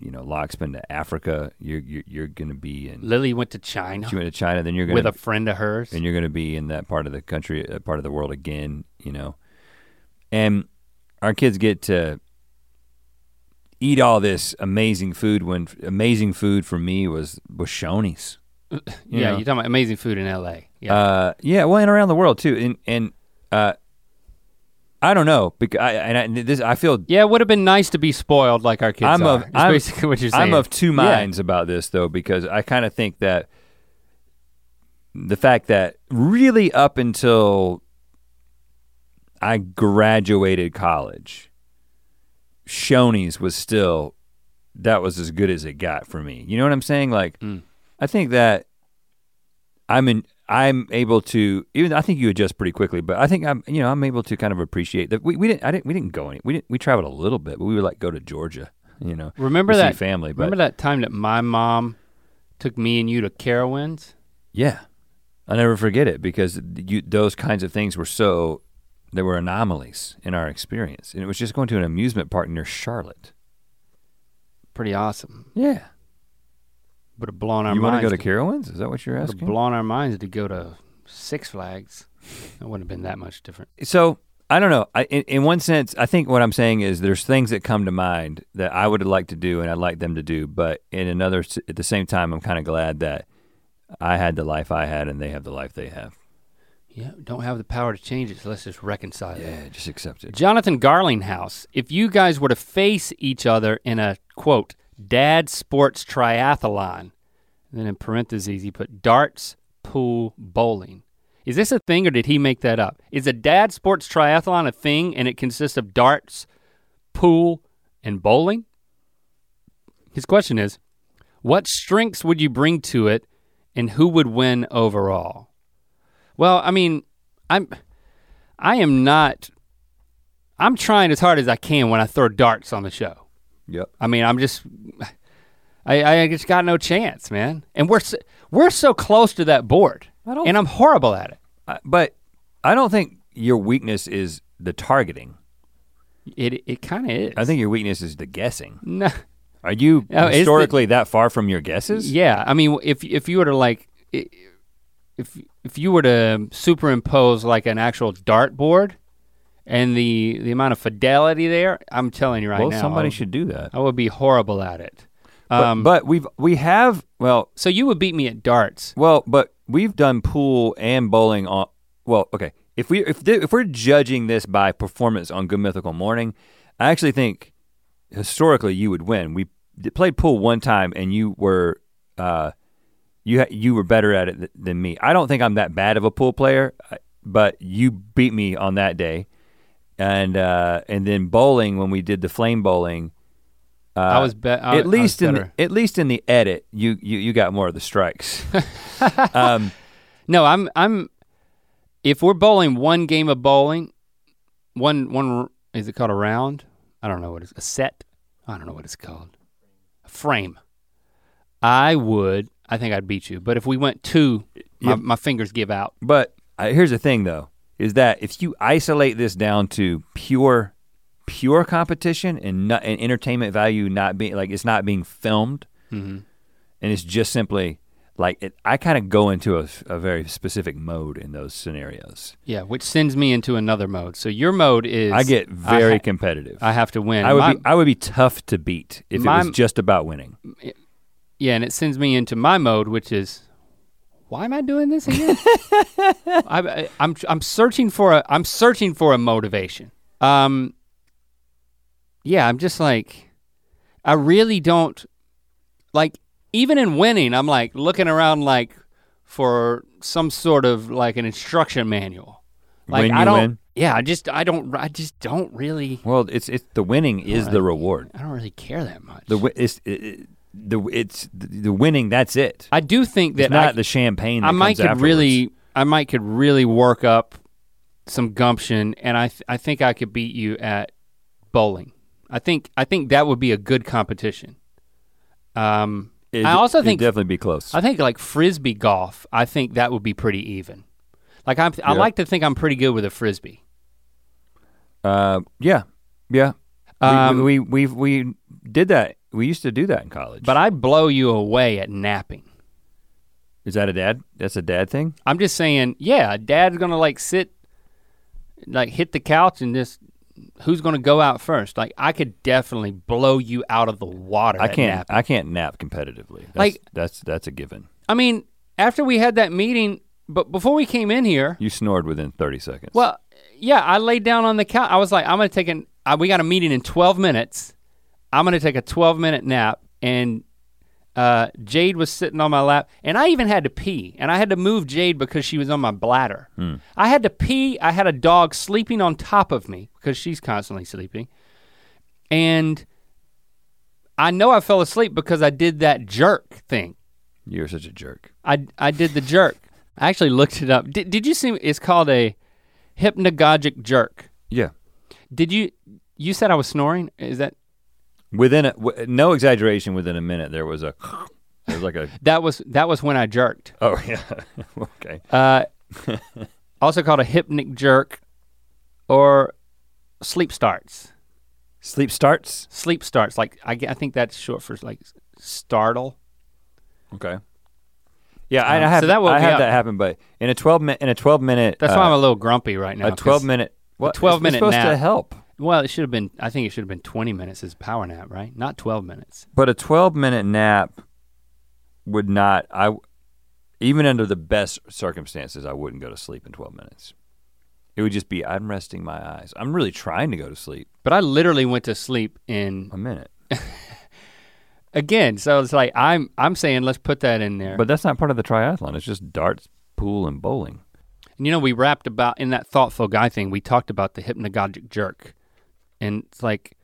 you know, Locke's been to Africa. You're you're, you're going to be in. Lily went to China You went to China, then you're going with a friend of hers. and you're going to be in that part of the country, uh, part of the world again, you know. And our kids get to eat all this amazing food. When amazing food for me was was Shoney's. you yeah, know. you're talking about amazing food in L.A. Yeah, Uh, yeah, well, and around the world too. And and uh, I don't know because I, and I, this I feel Yeah, it would have been nice to be spoiled like our kids I'm are. of- I'm- basically what you're saying. I'm of two Yeah. minds about this though because I kind of think that the fact that really up until I graduated college, Shoney's was still that was as good as it got for me. You know what I'm saying? Like Mm. I think that I'm in I'm able to even I think you adjust pretty quickly, but I think I'm you know I'm able to kind of appreciate that we, we didn't I didn't we didn't go any we didn't we traveled a little bit, but we would like go to Georgia, you know. Remember that family, but Remember that time that my mom took me and you to Carowinds? Yeah, I never forget it because you, those kinds of things were so there were anomalies in our experience, and it was just going to an amusement park near Charlotte. Pretty awesome. Yeah, Would have blown our minds. you want to go to Carowinds? Is that what you're asking? blown our minds to go to Six Flags. It wouldn't have been that much different. so I don't know. I, in, in one sense, I think what I'm saying is there's things that come to mind that I would like to do and I'd like them to do, but in another, at the same time, I'm kind of glad that I had the life I had and they have the life they have. Yeah, don't have the power to change it, so let's just reconcile it. Yeah, just accept it. Jonathan Garlinghouse, if you guys were to face each other in a quote, dad sports triathlon, then in parentheses he put darts, pool, bowling. Is this a thing or did he make that up? Is a dad sports triathlon a thing and it consists of darts, pool, and bowling? His question is, what strengths would you bring to it and who would win overall? Well, I mean, I'm I am not I'm trying as hard as I can when I throw darts on the show. Yep. I mean, I'm just I I just got no chance, man. And we're so, we're so close to that board. I don't And I'm horrible at it. I- but I don't think your weakness is the targeting. It it kind of is. I think your weakness is the guessing. no. Are you Oh, it's the- historically that far from your guesses? Yeah, I mean, if if you were to like, if if you were to superimpose like an actual dartboard, and the the amount of fidelity there, I'm telling you right well, now, somebody should do that. I would be horrible at it. But, Um, but we've we have well so you would beat me at darts. well but we've done pool and bowling on well okay if we if th- if we're judging this by performance on Good Mythical Morning, I actually think historically you would win. We played pool one time and you were uh you ha- you were better at it th- than me. I don't think I'm that bad of a pool player, but you beat me on that day. And uh and then bowling when we did the flame bowling uh, I was be- I- at was least in the, at least in the edit, you you you got more of the strikes. um, No, I'm I'm. If we're bowling one game of bowling, one one is it called a round? I don't know what it's a set. I don't know what it's called. A frame. I would. I think I'd beat you. But if we went two, my, Yep. my fingers give out. but uh, here's the thing, though, is that if you isolate this down to pure pure competition and not and entertainment value, not being like it's not being filmed, Mhm. and it's just simply like it, I kind of go into a, a very specific mode in those scenarios. Yeah, which sends me into another mode. So your mode is I get very ha- competitive. I have to win. I would My- be I would be tough to beat if it was just about winning. Yeah, and it sends me into my mode, which is, why am I doing this again? I, I, I'm I'm searching for a I'm searching for a motivation. Um, yeah, I'm just like, I really don't like even in winning. I'm like looking around like for some sort of like an instruction manual. Like When I you don't. win? Yeah, I just I don't I just don't really Well, it's it's the winning is the reward. I don't really care that much. The it's it, it- the it's the, winning. That's it. I do think that It's not I, the champagne. That I might could afterwards. really, I might could really work up some gumption, and I, th- I think I could beat you at bowling. I think, I think that would be a good competition. Um, It'd- I also think, definitely be close. I think like frisbee golf. I think that would be pretty even. Like I'm, I like to think I'm pretty good with a frisbee. uh, yeah, yeah. Um, we, we we we did that. We used to do that in college. But I blow you away at napping. is that a dad? That's a dad thing. I'm just saying, yeah, dad's gonna like sit, like hit the couch and just, who's gonna go out first? Like I could definitely blow you out of the water. I at can't. napping. I can't nap competitively. That's, Like- that's that's a given. I mean, after we had that meeting, but before we came in here, You snored within 30 seconds. well, yeah, I laid down on the couch. I was like, I'm gonna take an. Uh, we got a meeting in 12 minutes. I'm gonna take a 12 minute nap, and uh, Jade was sitting on my lap, and I even had to pee, and I had to move Jade because she was on my bladder. I had to pee. I had a dog sleeping on top of me because she's constantly sleeping, and I know I fell asleep because I did that jerk thing. You're such a jerk. I I did the jerk. I actually looked it up. Did, did you see? It's called a hypnagogic jerk. Yeah. Did you? You said I was snoring. Is that Within a, w- no exaggeration, within a minute there was a, there was like a, that was that was when I jerked? oh yeah, okay. Uh, also called a hypnic jerk, or sleep starts. Sleep starts. Sleep starts. Like I, I think that's short for like startle. Okay. Yeah, I, Um, I have so that I have that happen, but in a twelve minute in a twelve minute That's uh, why I'm a little grumpy right now. a twelve minute what 12 it's minute supposed to help, Well, it should have been. I think it should have been 20 minutes as power nap, right? Not 12 minutes. but a twelve minute nap would not. I even under the best circumstances, I wouldn't go to sleep in twelve minutes. It would just be I'm resting my eyes. I'm really trying to go to sleep. But I literally went to sleep in A minute, again. So it's like I'm I'm saying let's put that in there. but that's not part of the triathlon. It's just darts, pool, and bowling. And you know, we wrapped about in that thoughtful guy thing. We talked about the hypnagogic jerk, and it's like,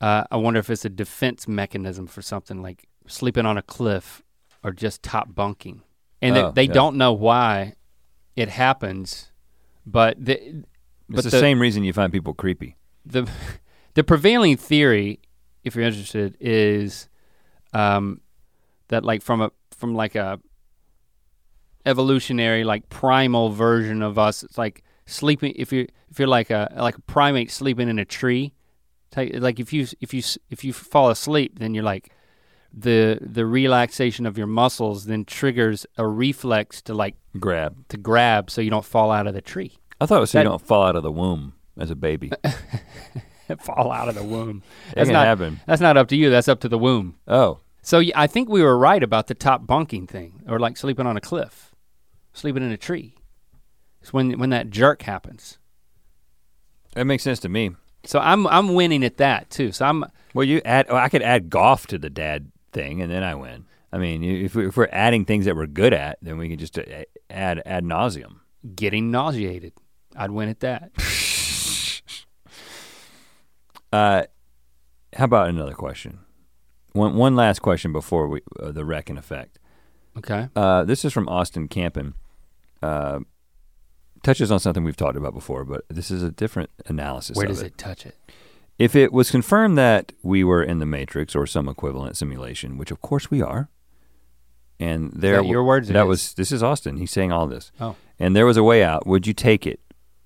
uh, I wonder if it's a defense mechanism for something like sleeping on a cliff or just top bunking, and Oh, they, they yeah. don't know why it happens, but the It's but the, the, same reason you find people creepy. the the prevailing theory, if you're interested, is um, that like from a from like a evolutionary like primal version of us, it's like sleeping. If you if you're like a like a primate sleeping in a tree, like if you if you if you fall asleep, then you're like the the relaxation of your muscles then triggers a reflex to like Grab. to grab so you don't fall out of the tree. I thought it was so you don't fall out of the womb as a baby. fall out of the womb. That That's not happen. that's not up to you. That's up to the womb. Oh, So yeah, I think we were right about the top bunking thing, or like sleeping on a cliff, sleeping in a tree. It's when when that jerk happens. That makes sense to me. So I'm I'm winning at that too. So I'm Well, you add. Oh, I could add golf to the dad thing, and then I win. I mean, if, we, if we're adding things that we're good at, then we can just uh, add ad nauseum. getting nauseated. I'd win at that. Uh, how about another question? One one last question before we uh, the wreck in effect. Okay. Uh, this is from Austin Campen. Uh, touches on something we've talked about before, but this is a different analysis. Where does it touch it? If it was confirmed that we were in the Matrix or some equivalent simulation, which of course we are, and there that your words? It that was this is Austin. He's saying all this. Oh. And there was a way out. Would you take it?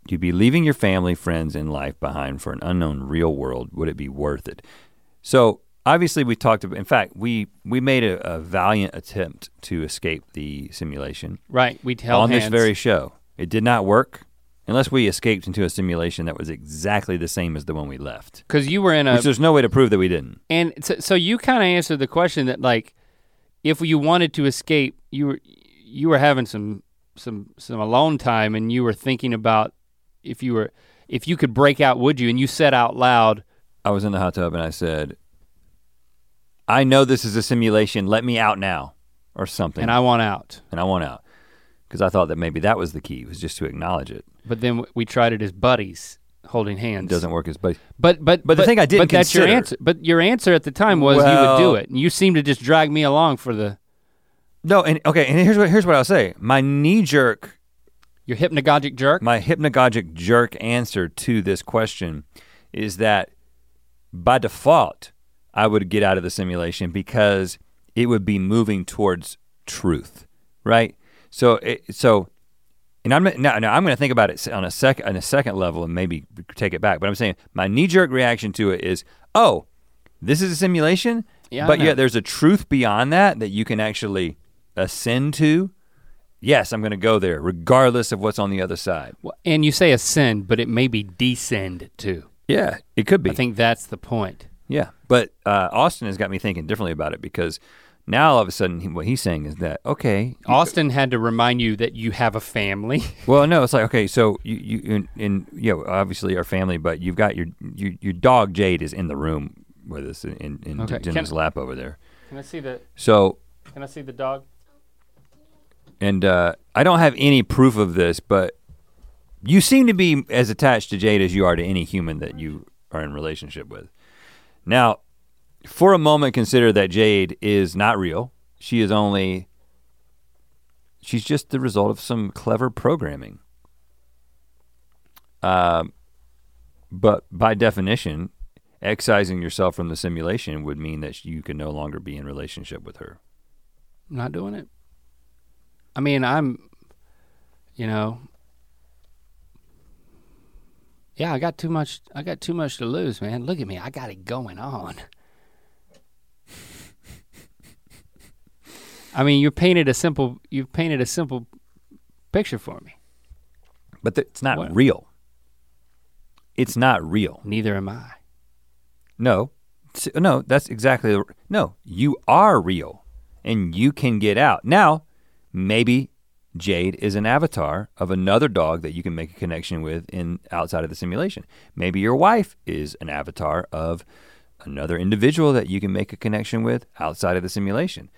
You'd be leaving your family, friends, and life behind for an unknown real world. Would it be worth it? So obviously, we talked about. In fact, we we made a, a valiant attempt to escape the simulation right. We held on hands. this very show. It did not work unless we escaped into a simulation that was exactly the same as the one we left. because you were in a Which there's no way to prove that we didn't. And so, so you kind of answered the question that like, if you wanted to escape, you were you were having some some some alone time, and you were thinking about if you were if you could break out, would you? And you said out loud, I was in the hot tub and I said, I know this is a simulation. Let me out now, or something. and I want out. and I want out because I thought that maybe that was the key was just to acknowledge it. But then we tried it as buddies, holding hands. It doesn't work as but But but But the thing I didn't But that's your consider- answer. But your answer at the time was you would do it. And you seemed to just drag me along for the no. And okay, and here's what here's what I'll say. My knee jerk, your hypnagogic jerk. my hypnagogic jerk answer to this question is that by default I would get out of the simulation because it would be moving towards truth, right? So it, so. And I'm now, now I'm going to think about it on a sec on a second level and maybe take it back. But I'm saying my knee jerk reaction to it is, oh, this is a simulation, Yeah, but yet there's a truth beyond that that you can actually ascend to. Yes, I'm going to go there, regardless of what's on the other side. Well, And you say ascend, but it may be descend too. Yeah, it could be. I think that's the point. Yeah, but uh, Austin has got me thinking differently about it because Now all of a sudden, he, what he's saying is that okay, Austin had to remind you that you have a family. Well, no, it's like okay, so you you in, in you know obviously our family, but you've got your your, your dog Jade is in the room with us in in Okay, Jenna's can- lap over there. Can I see the So Can I see the dog? and uh, I don't have any proof of this, but you seem to be as attached to Jade as you are to any human that you are in relationship with. Now, for a moment, consider that Jade is not real. She is only. She's just the result of some clever programming. Um, but by definition, excising yourself from the simulation would mean that you can no longer be in relationship with her. Not doing it. I mean, I'm, you know, yeah, I got too much. I got too much to lose, man. Look at me. I got it going on. I mean, you painted a simple. You've painted a simple picture for me. But th- it's not What? real. It's not real. Neither am I. No, no, that's exactly the, no. You are real, and you can get out. Now, maybe Jade is an avatar of another dog that you can make a connection with in outside of the simulation. Maybe your wife is an avatar of another individual that you can make a connection with outside of the simulation.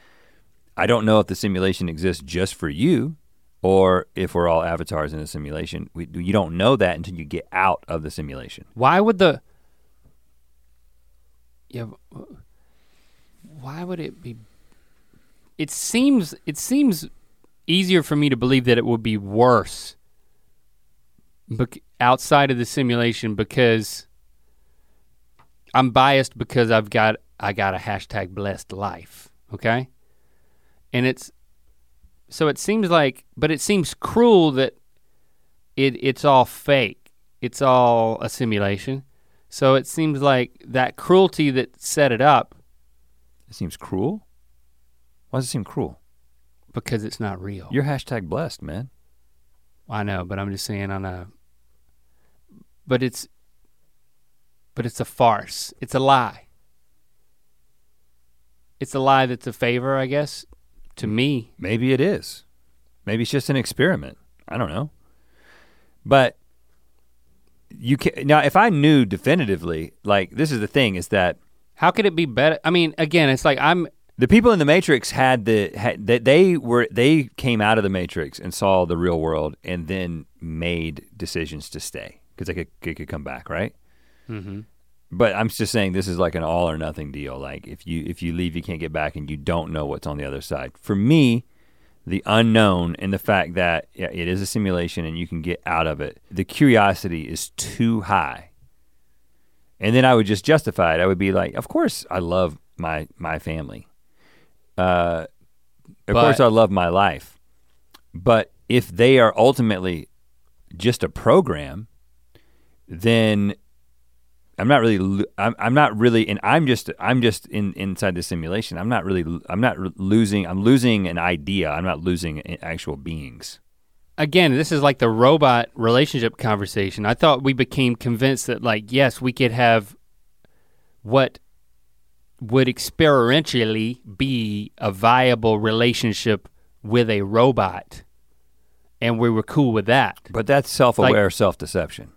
I don't know if the simulation exists just for you or if we're all avatars in a simulation. We, you don't know that until you get out of the simulation. Why would the? Yeah. Why would it be? It seems. It seems easier for me to believe that it would be worse. Bec- outside of the simulation because I'm biased because I've got I got a hashtag blessed life. Okay. And it's so it seems like, but it seems cruel that it it's all fake. It's all a simulation. So it seems like that cruelty that set it up It seems cruel. Why does it seem cruel? because it's not real. You're hashtag blessed, man. I know, but I'm just saying on a but it's but it's a farce. It's a lie. It's a lie that's a favor, I guess, to me. Maybe it is. Maybe it's just an experiment. I don't know. But you can now if I knew definitively, like this is the thing, is that How could it be better? I mean, again, it's like I'm the people in the Matrix had the had, that they were they came out of the Matrix and saw the real world and then made decisions to stay because they could, they could come back, right? mm-hmm. But I'm just saying this is like an all or nothing deal. Like if you if you leave, you can't get back, and you don't know what's on the other side. For me, the unknown and the fact that yeah, it is a simulation and you can get out of it, the curiosity is too high. And then I would just justify it. I would be like, of course I love my my family. Uh, of But- course I love my life. But if they are ultimately just a program, then I'm not really I'm, I'm not really and I'm just I'm just in inside the simulation. I'm not really I'm not losing I'm losing an idea. I'm not losing actual beings. again, this is like the robot relationship conversation. I thought we became convinced that, like, yes, we could have what would experientially be a viable relationship with a robot, and we were cool with that. But that's self-aware self-deception.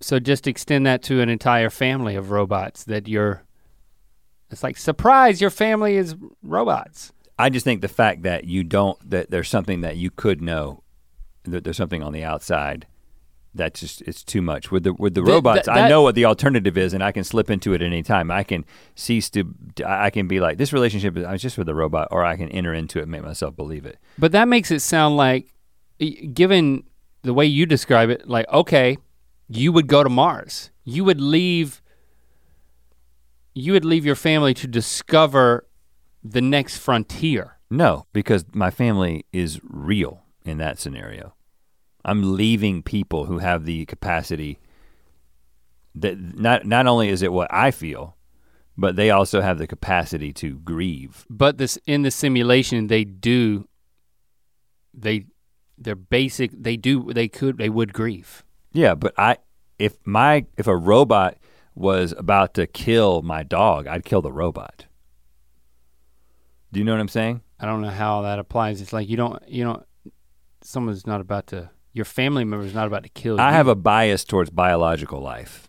So just extend that to an entire family of robots that you're. It's like surprise, your family is robots. I just think the fact that you don't that there's something that you could know that there's something on the outside that's just it's too much with the with the Th- robots. that- I know what the alternative is, and I can slip into it at any time. I can cease to. I can be like this relationship is I was just with a robot, or I can enter into it and make myself believe it. But that makes it sound like, given the way you describe it, like, okay, you would go to Mars. You would leave. You would leave your family to discover the next frontier. No, because my family is real in that scenario. I'm leaving people who have the capacity that not not only is it what I feel, but they also have the capacity to grieve. But this in the simulation, they do. They, they're basic. They do. They could. They would grieve. Yeah, but I if my if a robot was about to kill my dog, I'd kill the robot. Do you know what I'm saying? I don't know how that applies. It's like you don't you don't someone's not about to your family member's not about to kill you. I have a bias towards biological life.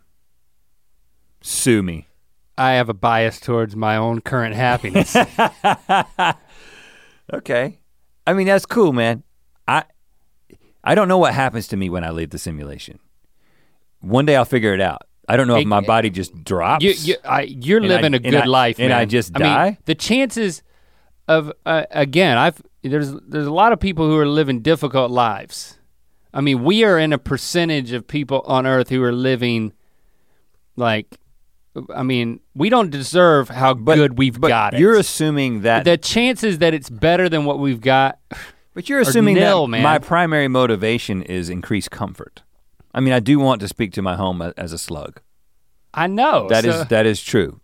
Sue me. I have a bias towards my own current happiness. Okay. I mean that's cool, man. I I don't know what happens to me when I leave the simulation. One day I'll figure it out. I don't know if my body just drops. you, you, I, you're And I- living a good I- life, and man. I just I mean, die? the chances of uh, again, I've there's there's a lot of people who are living difficult lives. I mean, we are in a percentage of people on Earth who are living like, I mean, we don't deserve how good we've but got it. You're assuming that the chances that it's better than what we've got. But you're assuming nil, that man. my primary motivation is increased comfort. I mean, I do want to speak to my home as a slug. I know That is so- that is true.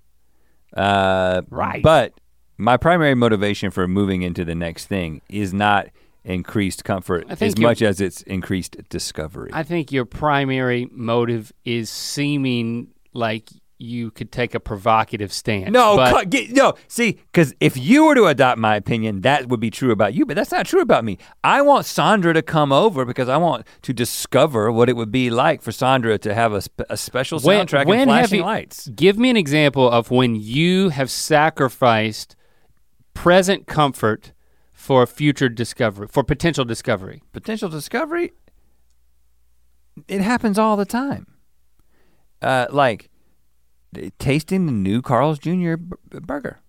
Uh, Right. But my primary motivation for moving into the next thing is not increased comfort as much as it's increased discovery. I think your primary motive is seeming like you could take a provocative stance. no, but cut- get, no. See, because if you were to adopt my opinion, that would be true about you. But that's not true about me. I want Sandra to come over because I want to discover what it would be like for Sandra to have a, a special When- soundtrack when and have flashing you- lights. give me an example of when you have sacrificed present comfort for future discovery, for potential discovery. potential discovery it happens all the time uh, like tasting the new carl's jr b- burger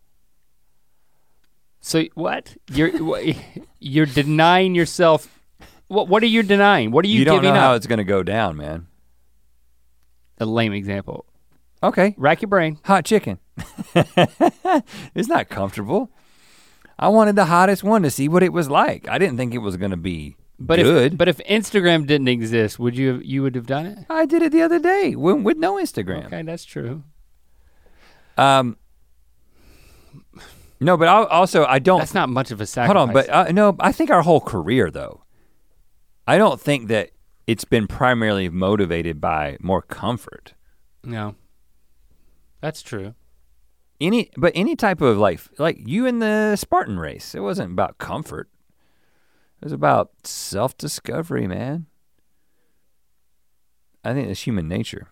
So what? You're you're denying yourself. What what are you denying? What are you, you, don't know how it's going to go down man A lame example. okay Rack your brain. hot chicken it's not comfortable i wanted the hottest one to see what it was like i didn't think it was going to be But good if but if Instagram didn't exist, would you have, you would have done it? i did it the other day with, with no instagram Okay, that's true. Um no but I, also i don't That's not much of a sacrifice. Hold on, but uh, no, I think our whole career though. I don't think that it's been primarily motivated by more comfort. no, that's true. Any, but any type of life, like you in the Spartan race, it wasn't about comfort. It was about self-discovery, man. I think it's human nature.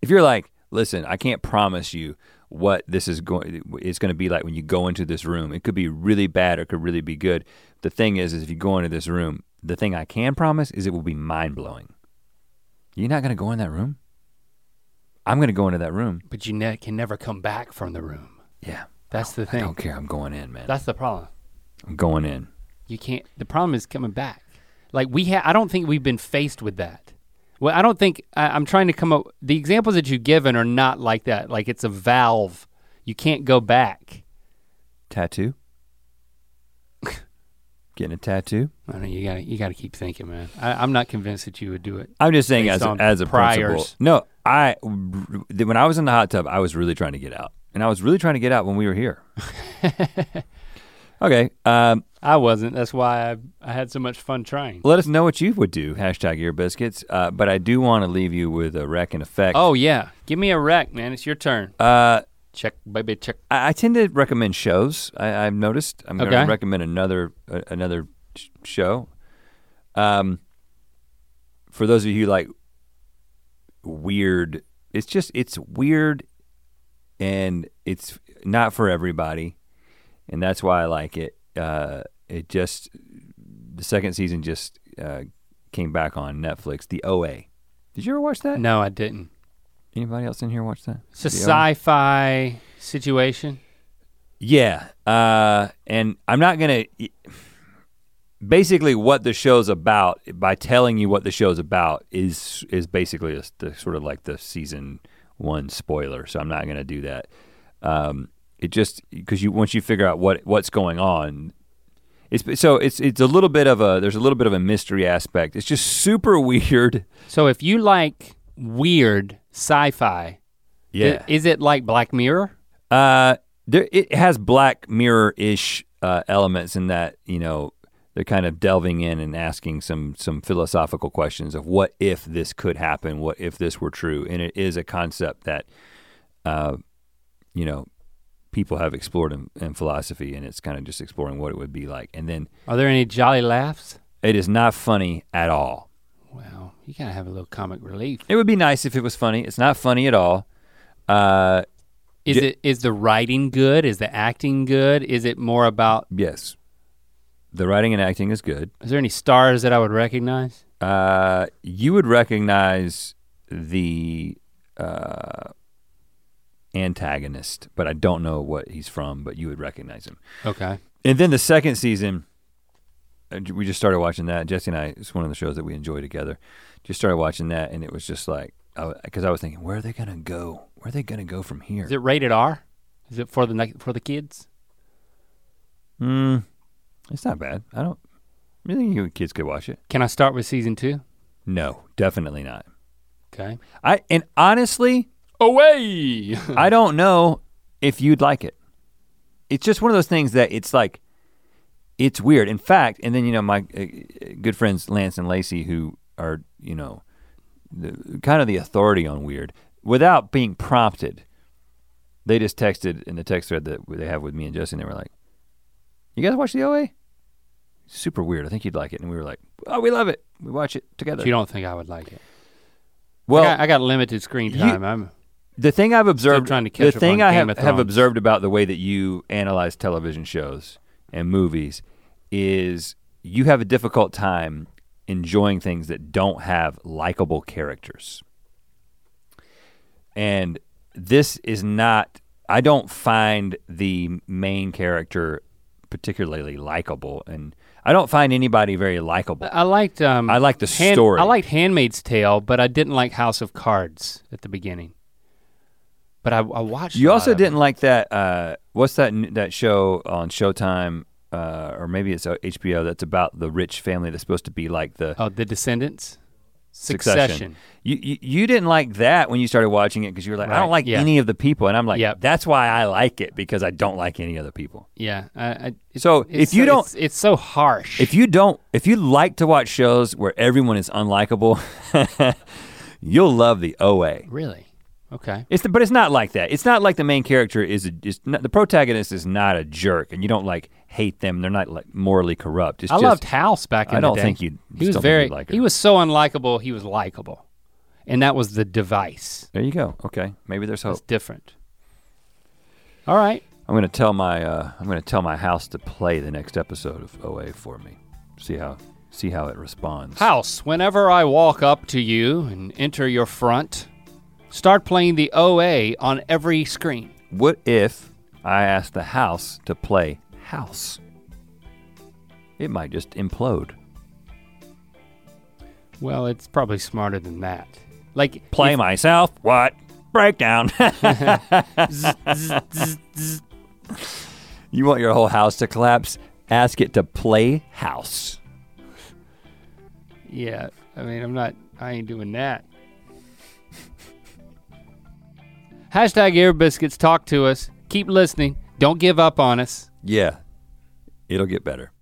If you're like, listen, I can't promise you what this is going it's going to be like when you go into this room. It could be really bad or it could really be good. The thing is is if you go into this room, the thing I can promise is it will be mind-blowing. You're not going to go in that room? I'm going to go into that room. But you ne- can never come back from the room. Yeah. That's the thing. I don't care. I'm going in, man. That's the problem. I'm going in. You can't. The problem is coming back. Like we ha I don't think we've been faced with that. Well, I don't think I, I'm trying to come up. The examples that you've given are not like that. Like it's a valve. You can't go back. Tattoo? Getting a tattoo. I don't know. You gotta. You gotta keep thinking, man. I, I'm not convinced that you would do it. I'm just saying as a, as a principle. No, I when I was in the hot tub, I was really trying to get out. And I was really trying to get out when we were here. okay. Um, I wasn't. That's why I, I had so much fun trying. let us know what you would do, hashtag ear biscuits. Uh, but I do want to leave you with a wreck and effect. Oh yeah. Give me a wreck, man. It's your turn. Uh, Check, baby. Check. I, I tend to recommend shows. I, I've noticed. I'm going to recommend another uh, another sh- show. Um, for those of you who like weird, it's just it's weird, and it's not for everybody, and that's why I like it. Uh, it just the second season just uh, came back on Netflix. The OA. Did you ever watch that? No, I didn't. Anybody else in here watch that? It's a The sci-fi situation. Yeah, uh, and I'm not gonna. Basically, what the show's about, by telling you what the show's about, is is basically a, the sort of like the season one spoiler. So I'm not gonna do that. Um, it just because you once you figure out what what's going on, it's so it's it's a little bit of a there's a little bit of a mystery aspect. It's just super weird. So if you like weird sci-fi, Yeah. is it like Black Mirror? Uh, there it has Black Mirror ish uh, elements in that you know they're kind of delving in and asking some some philosophical questions of what if this could happen, what if this were true, and it is a concept that, uh, you know, people have explored in, in philosophy, and it's kind of just exploring what it would be like. And then Are there any jolly laughs? it is not funny at all. Well, you gotta have a little comic relief. It would be nice if it was funny. It's not funny at all. Uh, Is J- it is the writing good? Is the acting good? Is it more about yes, the writing and acting is good. is there any stars that I would recognize? Uh, you would recognize the uh, antagonist, but I don't know what he's from. But you would recognize him. Okay. And then the second season, uh, we just started watching that. Jesse and I, it's one of the shows that we enjoy together. Just started watching that, and it was just like, because I, was thinking, where are they gonna go? Where are they gonna go from here? Is it rated R? Is it for the ne- for the kids? Hmm, it's not bad. I don't. I think you kids could watch it. Can I start with season two? No, definitely not. Okay. I and honestly, Away. I don't know if you'd like it. It's just one of those things that it's like, it's weird. In fact, and then you know my uh, good friends Lance and Lacey, who are you know, the, kind of the authority on weird, without being prompted, they just texted in the text thread that they have with me and Jesse, and they were like, "You guys watch the OA? Super weird. I think you'd like it." And we were like, "Oh, we love it. We watch it together." you don't think I would like it? well, I got, I got limited screen you- time. I'm the thing I've observed, trying to catch the thing I have, have observed about the way that you analyze television shows and movies is you have a difficult time enjoying things that don't have likable characters. And this is not, I don't find the main character particularly likable. And I don't find anybody very likable. I liked um I like the Hand- story. I liked Handmaid's Tale, but I didn't like House of Cards at the beginning. But I, I watched. You a also lot didn't like that. Uh, what's that that show on Showtime, uh, or maybe it's uh, HBO? That's about the rich family that's supposed to be like the Oh, The Descendants. Succession. Succession. You, you you didn't like that when you started watching it because you were like, I don't like yeah. any of the people, and I'm like, Yep. that's why I like it because I don't like any other people. Yeah. I, I, So if you so- don't, it's, it's so harsh. if you don't, if you like to watch shows where everyone is unlikable, you'll love the OA. really, okay. It's the, but it's not like that. It's not like the main character is a, is not, the protagonist is not a jerk, and you don't like hate them. They're not like morally corrupt. It's I just, loved House back in I the don't think you'd. He was very. like he was so unlikable. He was likable, and that was the device. There you go. Okay, maybe there's It's hope. different. All right. I'm gonna tell my uh, I'm gonna tell my house to play the next episode of OA for me. See how see how it responds. House, whenever I walk up to you and enter your front, start playing the OA on every screen. What if I ask the house to play House? It might just implode. Well, it's probably smarter than that. Like Play if- myself. What? Breakdown. you want your whole house to collapse? Ask it to play House. Yeah, I mean, I'm not. I ain't doing that. Hashtag Air Biscuits. Talk to us. Keep listening. Don't give up on us. Yeah, it'll get better.